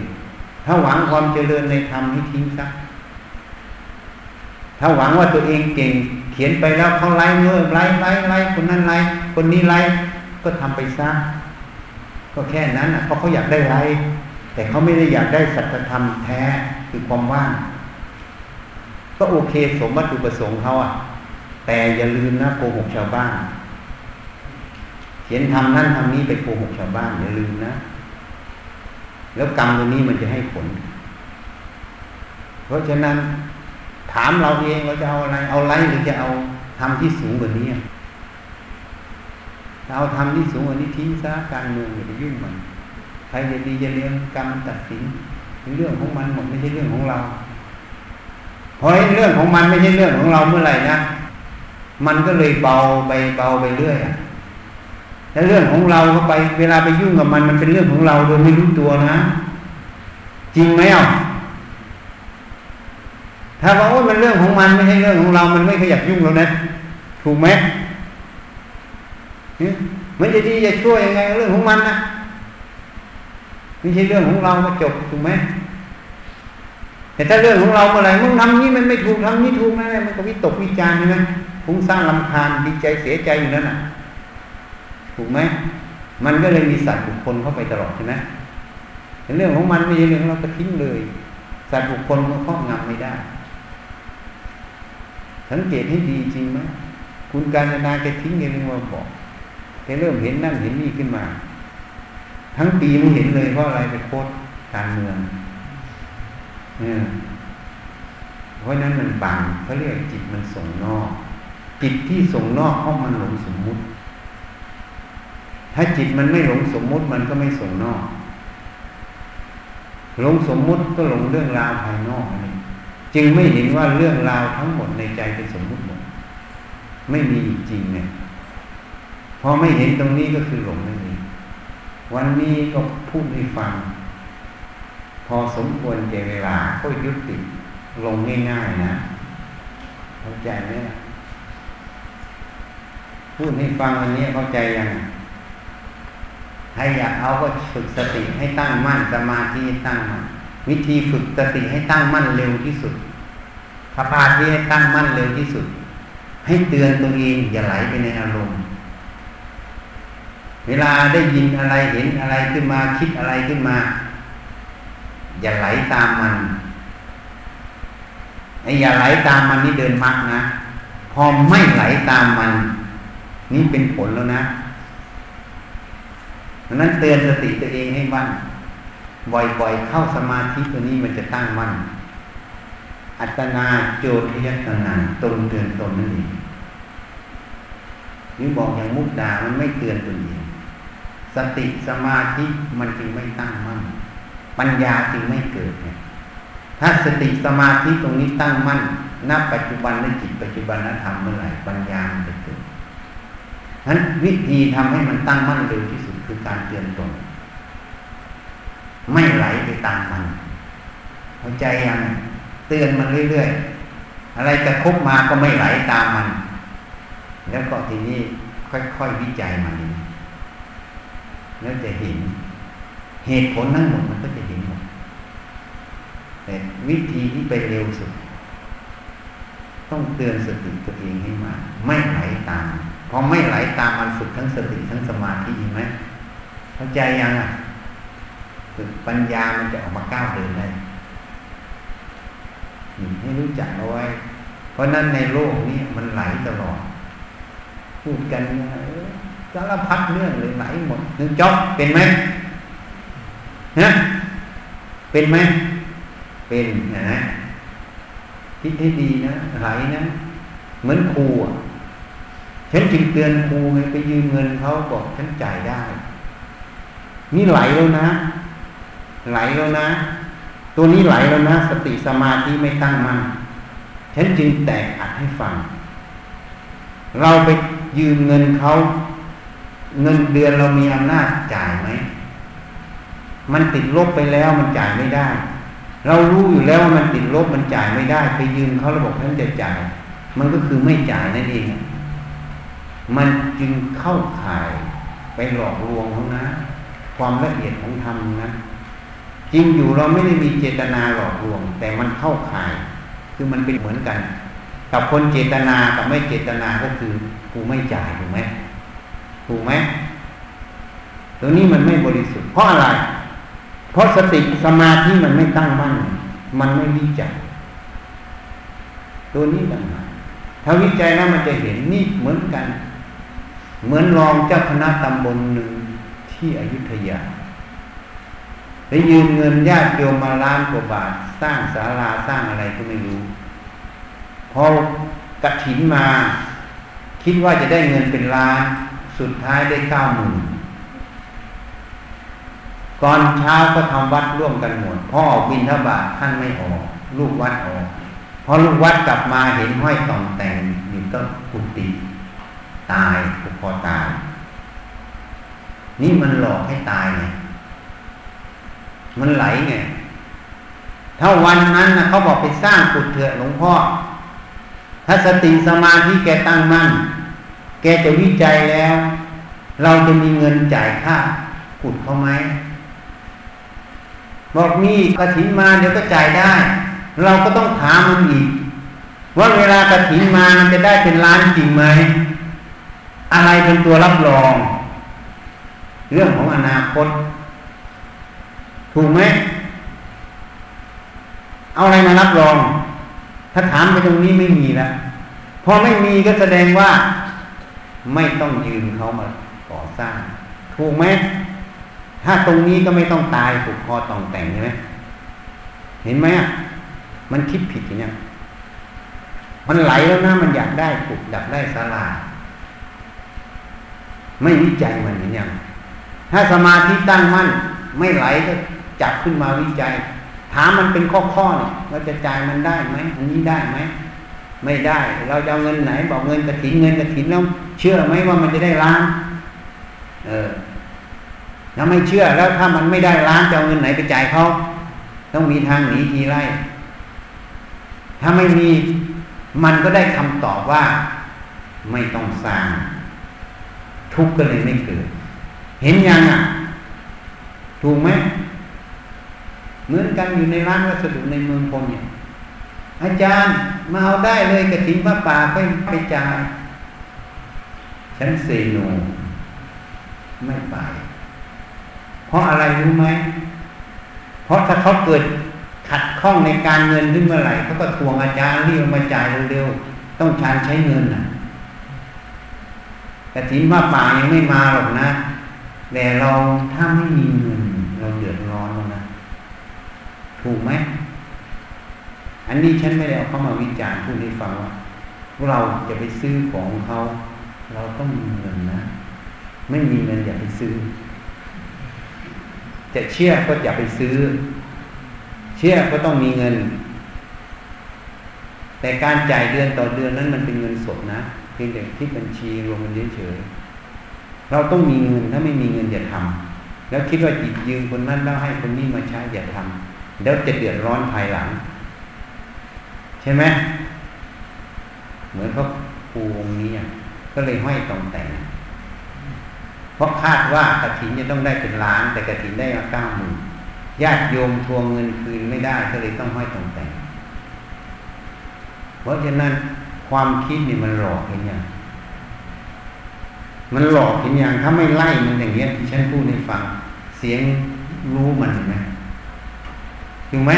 ถ้าหวังความเจริญในธรรมให้ทิ้งซะถ้าหวังว่าตัวเองเก่ง เขียนไปแล้วเขาไล่เมื่อไล่ไล่ไล่คนนั้นไล่คนนี้ไล่ก็ทำไปซะก็แค่นั้นอะเพราะเขาอยากได้ไล่ แต่เขาไม่ได้อยากได้สัจธรรมแท้คือความว่าง ก็โอเคสมวัตถุประสงค์เขาอะ แต่อย่าลืมนะโกหกชาวบ้าน เขียนทำนั่นทำนี้ไปโกหกชาวบ้าน อย่าลืมนะ แล้วกรรมตัวนี้มันจะให้ผล เพราะฉะนั้นถามเราเองเราจะเอาอะไร เอาไรหรือจะเอาทำที่สูงกว่านี้เอาทำที่สูงกว่านี้ทิ้งซะการเมืองอย่าไปยุ่งมัน รจะดีจะเลี้ยงกรรมตัดสินเป็นเรื่องของมันหมดไม่ใช่เรื่องของเราเพราะเรื่องของมันไม่ใช่เรื่องของเราเมื่อไหร่นะมันก็เลยเบาไปเบาไปเรื่อยแล้วเรื่องของเราก็ไป เวลาไปยุ่งกับมันมันเป็นเรื่องของเราโดยไม่รู้ตัวนะ จริงไหมอะถ้าว่าโอ้มันเรื่องของมันไม่ใช่เรื่องของเรา มันไม่ขยับยุ่งแล้วนะ ถูกไหมมันจะดีจะช่วยยังไงเรื่องของมันนะ ไม่ใช่เรื่องของเรามาจบถูกไหมแต่ถ้าเรื่องของเราเมื่อไหร่มึงทำนี้มันไม่ถูกทำนี้ถูกนะมันก็วิตกวิจารณ์ใช่ไหมฟุ้งซ่านลำคาญดีใจเสียใจอยู่นั่นน่ะ ถูกไหมมันก็เลยมีสัตว์บุคคลเข้าไปตลอดใช่ไหมเป็นเรื่องของมันไม่ใช่เรื่องของเราก็ทิ้งเลย สัตว์บุคคลก็ครอบงำไม่ได้ สังเกตให้ดีจริงไหมคุณการนาแกทิ้งเองมาบอกแกเริ่มเห็นนั่นเห็นนี่ขึ้นมา ทั้งปีไม่เห็นเลยเพราะอะไรไปโคตรการเมืองเพราะนั้นมันบังเขาเรียกจิตมันส่งนอก จิตที่ส่งนอกเพราะมันหลงสมมุติ ถ้าจิตมันไม่หลงสมมุติมันก็ไม่ส่งนอก หลงสมมุติก็หลงเรื่องราวภายนอกนี่จึงไม่เห็นว่าเรื่องราวทั้งหมดในใจเป็นสมมุติหมดไม่มีจริงเนี่ยพอไม่เห็นตรงนี้ก็คือหลงนั่นเอง วันนี้ก็พูดให้ฟัง พอสมควรแก่เวลาก็ยุติลงง่ายๆนะเข้าใจไหมพูดให้ฟังวันนี้เข้าใจยังใครอยากเอาก็ฝึกสติให้ตั้งมั่นสมาธิตั้งมั่นวิธีฝึกสติให้ตั้งมั่นเร็วที่สุดสมาธิให้ตั้งมั่นเร็วที่สุด ให้เตือนตัวเองอย่าไหลไปในอารมณ์ เวลาได้ยินอะไรเห็นอะไรขึ้นมาคิดอะไรขึ้นมา อย่าไหลตามมันไอ้อย่าไหลตามมันนี่เดินมักนะพอไม่ไหลตามมัน นี่เป็นผลแล้วนะดังนั้นเตือนสติตัวเองให้มั่นบ่อยๆเข้าสมาธิตัวนี้มันจะตั้งมั่นอัตนาโจทยัตนาตนเตือนตนนั่นเองนี่บอกอย่างมุกดามันไม่เตือนตัวเอง สติสมาธิมันจึงไม่ตั้งมั่น ปัญญาจึงไม่เกิดเนี่ยถ้าสติสมาธิตรงนี้ตั้งมั่นนับปัจจุบันในจิตปัจจุบันนธรรมเมื่อไหร่ปัญญาจะเกิดนั้นวิธีทำให้มันตั้งมั่นเร็วที่สุดคือการเตือนตนไม่ไหลไปตามมันหัวใจยังเตือนมันเรื่อยๆอะไรกระทบมาก็ไม่ไหลตามมัน แล้วก็ทีนี้ค่อยๆวิจัยมัน แล้วจะเห็น เหตุผลทั้งหมดมันก็จะเห็นหมดแต่วิธีที่ไปเร็วสุด ต้องเตือนสติตัวเองให้มา ไม่ไหลตามพอไม่ไหลตามมันฝึกทั้งสติทั้งสมาธิไหมเข้าใจยังอะฝึกปัญญามันจะออกมาก้าวเดินได้ให้รู้จักเอาไว้ เพราะนั้นในโลกนี้มันไหลตลอด พูดกัน สารพัดเรื่องเลยไหลหมดนึกจ๊อบเป็นไหมฮะเป็นไหมเป็นนะคิดให้ดีนะไหลนะเหมือนครูอะฉันจึงเตือนครูไงไปยืมเงินเขาบอกฉันจ่ายได้ นี่ไหลแล้วนะ ไหลแล้วนะ ตัวนี้ไหลแล้วนะ สติสมาธิไม่ตั้งมั่นฉันจึงแตกอัดให้ฟัง เราไปยืมเงินเขา เงินเดือนเรามีอำนาจจ่ายไหม มันติดลบไปแล้วมันจ่ายไม่ได้ เรารู้อยู่แล้วว่ามันติดลบมันจ่ายไม่ได้ ไปยืมเขาระบบท่านจะจ่าย มันก็คือไม่จ่ายนั่นเอง มันจึงเข้าข่ายไปหลอกลวงเขานะ ความละเอียดของธรรมนะจริงอยู่เราไม่ได้มีเจตนาหลอกลวง แต่มันเข้าข่าย คือมันเป็นเหมือนกัน กับคนเจตนากับไม่เจตนาก็คือกูไม่จ่ายถูกไหม ถูกไหมตัวนี้มันไม่บริสุทธิ์เพราะอะไร เพราะสติสมาธิมันไม่ตั้งมั่น มันไม่วิจัยตัวนี้ต่างหากถ้าวิจัยแล้วมันจะเห็นนี่เหมือนกัน เหมือนรองเจ้าคณะตำบลหนึ่งที่อยุธยาไปยืมเงินญาติโยมมาล้านกว่าบาท สร้างศาลาสร้างอะไรก็ไม่รู้ พอกระถินมา คิดว่าจะได้เงินเป็นล้าน สุดท้ายได้เก้าหมื่นก่อนเช้าก็ทำวัดร่วมกันหมดพ่อบินทบาทท่านไม่ออก ลูกวัดออกพอลูกวัดกลับมาเห็นห้อยต่องแต่งอยู่ก็กุฏิตายพอตาย นี่มันหลอกให้ตายไงมันไหลไงถ้าวันนั้นนะเขาบอกไปสร้างกุฏเถอะหลวงพ่อถ้าสติสมาธิแกตั้งมั่น กจะวิจัยแล้ว เราจะมีเงินจ่ายค่าขุดเขาไหมบอกมีกระถินมาเดี๋ยวก็จ่ายได้ เราก็ต้องถามมันอีก ว่าเวลากระถินมามันจะได้เป็นล้านจริงไหมอะไรเป็นตัวรับรอง เรื่องของอนาคต ถูกไหมเอาอะไรมารับรอง ถ้าถามไปตรงนี้ไม่มีแล้วพอไม่มีก็แสดงว่า ไม่ต้องยืมเขามาก่อสร้าง ถูกไหมถ้าตรงนี้ก็ไม่ต้องตายถูกคอต้องแต่งใช่ไหมเห็นไหมมันคิดผิดอย่างนี้มันไหลแล้วนะมันอยากได้ถูกดับได้สลาไม่วิจัยมันเห็นยังถ้าสมาธิตั้งมั่น ไม่ไหลก็จับขึ้นมาวิจัย ถามมันเป็นข้อๆเนี่ยว่าจะจ่ายมันได้ไหมอันนี้ได้ไหม ไม่ได้ เราจะเอาเงินไหน บอกเงินกระถินเงินกระถินแล้วเชื่อไหมว่ามันจะได้ล้าน เออถ้าไม่เชื่อแล้วถ้ามันไม่ได้ล้านจะเอาเงินไหนไปจ่ายเขาต้องมีทางหนีทีไล่ถ้าไม่มีมันก็ได้คำตอบว่าไม่ต้องสร้าง ทุกข์ก็เลยไม่เกิด เห็นยังอะ ถูกไหมเหมือนกันอยู่ในร้านวัสดุในเมืองพลเนี่ย อาจารย์มาเอาได้เลยกระถิ่นพระป่าไปไปจ่าย ฉันเซโนไม่ไป เพราะอะไรรู้ไหม เพราะถ้าเขาเกิดขัดข้องในการเงินขึ้นเมื่อไหร่เขาก็ทวงอาจารย์รีบมาจ่ายเร็วๆต้องชานใช้เงินนะกระถินว่าป่ายังไม่มาหรอกนะ แต่เราถ้าไม่มีเงิน เราเดือดร้อนแล้วนะ ถูกไหม นนี้ฉันไม่ได้เอาเข้ามาวิจารณ์พูดให้ฟังว่าเราจะไปซื้อของเขา เราต้องมีเงินนะ ไม่มีเงินอย่าไปซื้อ จะเชื่อก็อย่าไปซื้อ เชื่อก็ต้องมีเงิน แต่การจ่ายเดือนต่อเดือนนั้นมันเป็นเงินสดนะเพียงแต่ที่บัญชีรวมกันเฉยๆเราต้องมีเงินถ้าไม่มีเงินอย่าทำแล้วคิดว่าจิตยืมคนนั้นแล้วให้คนนี้มาใช้อย่าทำแล้วจะเดือดร้อนภายหลัง ช่ไหมเหมือนพระครูองค์นี้ก็เลยห้อยตองแต่งเพราะคาดว่ากระถินจะต้องได้เป็นล้าน แต่กระถินได้มาเก้าหมื่นญาติโยมทวงเงินคืนไม่ได้ก็เลยต้องห้อยตองแต่ง เพราะฉะนั้นความคิดนี่มันหลอกเห็นยังมันหลอกเห็นยังถ้าไม่ไล่มันอย่างเงี้ยที่ฉันพูดให้ฟัง เสียงรู้มันเห็นไหมถูกไหม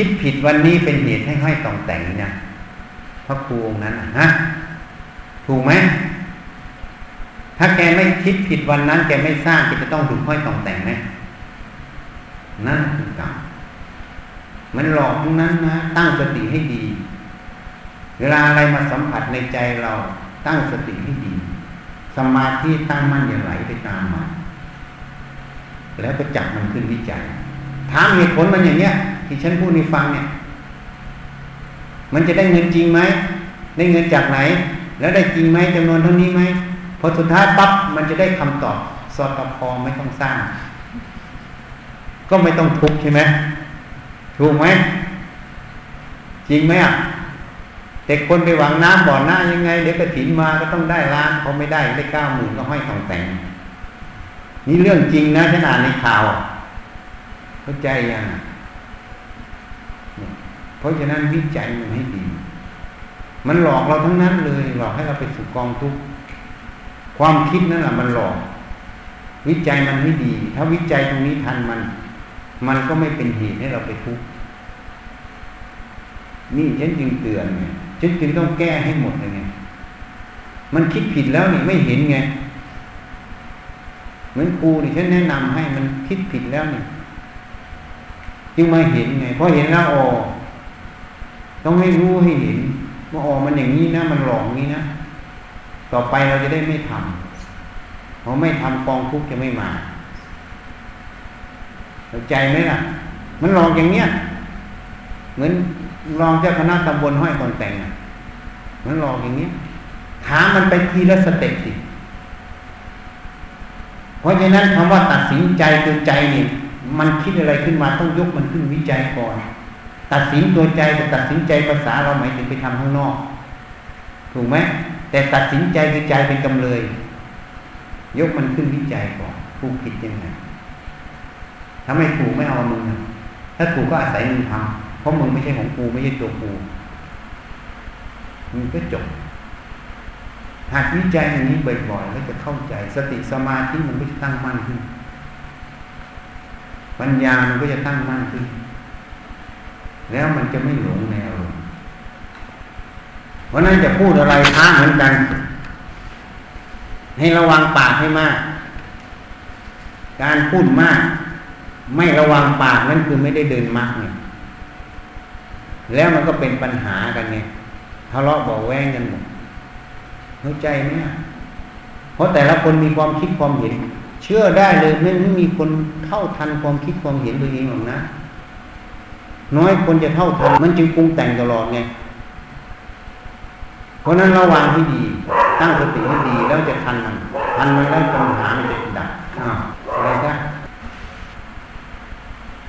คิดผิดวันนี้เป็นเหตุให้ห้อยตองแต่งเนี่ยพระครูองค์นั้นฮะถูกไหมถ้าแกไม่คิดผิดวันนั้น แกไม่สร้างแกจะต้องถูกห้อยตองแต่งไหมนั่นคือกรรมมันหลอกทั้งนั้นนะ ตั้งสติให้ดี เวลาอะไรมาสัมผัสในใจเราตั้งสติให้ดี สมาธิตั้งมั่นอย่าไหลไปตามมันแล้วก็จับมันขึ้นวิจัยถามเหตุผลมันอย่างเนี้ย ที่ฉันพูดให้ฟังเนี่ย มันจะได้เงินจริงไหมได้เงินจากไหน แล้วได้จริงไหมจำนวนเท่านี้ไหมพอสุดท้ายปั๊บมันจะได้คำตอบสอดกับพอไม่ต้องสร้าง ก็ไม่ต้องทุกข์ใช่ไหมถูกไหมจริงไหมอะเด็กคนไปหวังน้ำบ่อหน้ายังไงเดี๋ยวกระถินมาก็ต้องได้ล้านเขาไม่ได้ได้เก้าหมื่นก็ห้อยทองแต่งนี่เรื่องจริงนะฉันอ่านในข่าว เข้าใจยัง เพราะฉะนั้นวิจัยมันให้ดี มันหลอกเราทั้งนั้นเลย หลอกให้เราไปสู่กองทุกข์ความคิดนั่นแหละมันหลอก วิจัยมันไม่ดี ถ้าวิจัยตรงนี้ทันมัน มันก็ไม่เป็นเหตุให้เราไปทุกข์นี่ฉันจึงเตือนไงฉันจึงต้องแก้ให้หมดเลยไงมันคิดผิดแล้วนี่ไม่เห็นไง เหมือนครูนี่ฉันแนะนำให้มันคิดผิดแล้วนี่จึงมาเห็นไงพอเห็นแล้วอ๋อ ต้องให้รู้ให้เห็นว่าอ๋อมันอย่างนี้นะ มันหลอกนี้นะ ต่อไปเราจะได้ไม่ทำเพราะไม่ทำกองทุกข์จะไม่มาเข้าใจไหมล่ะ มันหลอกอย่างเนี้ยเหมือนรองเจ้าคณะตำบลห้อยก่อนแต่งมันหลอกอย่างเนี้ยถามมันไปทีละสเต็ปสิเพราะฉะนั้นคำว่าตัดสินใจคือใจนี่มันคิดอะไรขึ้นมาต้องยกมันขึ้นวิจัยก่อน ตัดสินตัวใจแต่ตัดสินใจภาษาเราหมายถึงไปทำข้างนอก ถูกไหมแต่ตัดสินใจคือใจเป็นกำเลย ยกมันขึ้นวิจัยก่อนผู้ผิดยังไงถ้าไม่ถูกไม่เอามึงถ้าถูกก็อาศัยมึงทำเพราะมึงไม่ใช่ของกูไม่ใช่ตัวกูมึงก็จบหากวิจัยอย่างนี้บ่อยๆแล้วจะเข้าใจ สติสมาธิมันก็จะตั้งมั่นขึ้น ปัญญามันก็จะตั้งมั่นขึ้น แล้วมันจะไม่หลงในอารมณ์เพราะนั้นจะพูดอะไรท้าเหมือนกัน ให้ระวังปากให้มาก การพูดมาก ไม่ระวังปากนั่นคือไม่ได้เดินมากเนี่ย แล้วมันก็เป็นปัญหากันเนี่ยทะเลาะบอกแว้งกันหมดเข้าใจไหมเพราะแต่ละคนมีความคิดความเห็น เชื่อได้เลยไม่ไม่มีคนเท่าทันความคิดความเห็นตัวเองหรอกนะ น้อยคนจะเท่าทันมันจึงปรุงแต่งตลอดไงเพราะนั้นระวังให้ดี ตั้งสติให้ดีแล้วจะทันมันทันมันแล้วปัญหามันจะ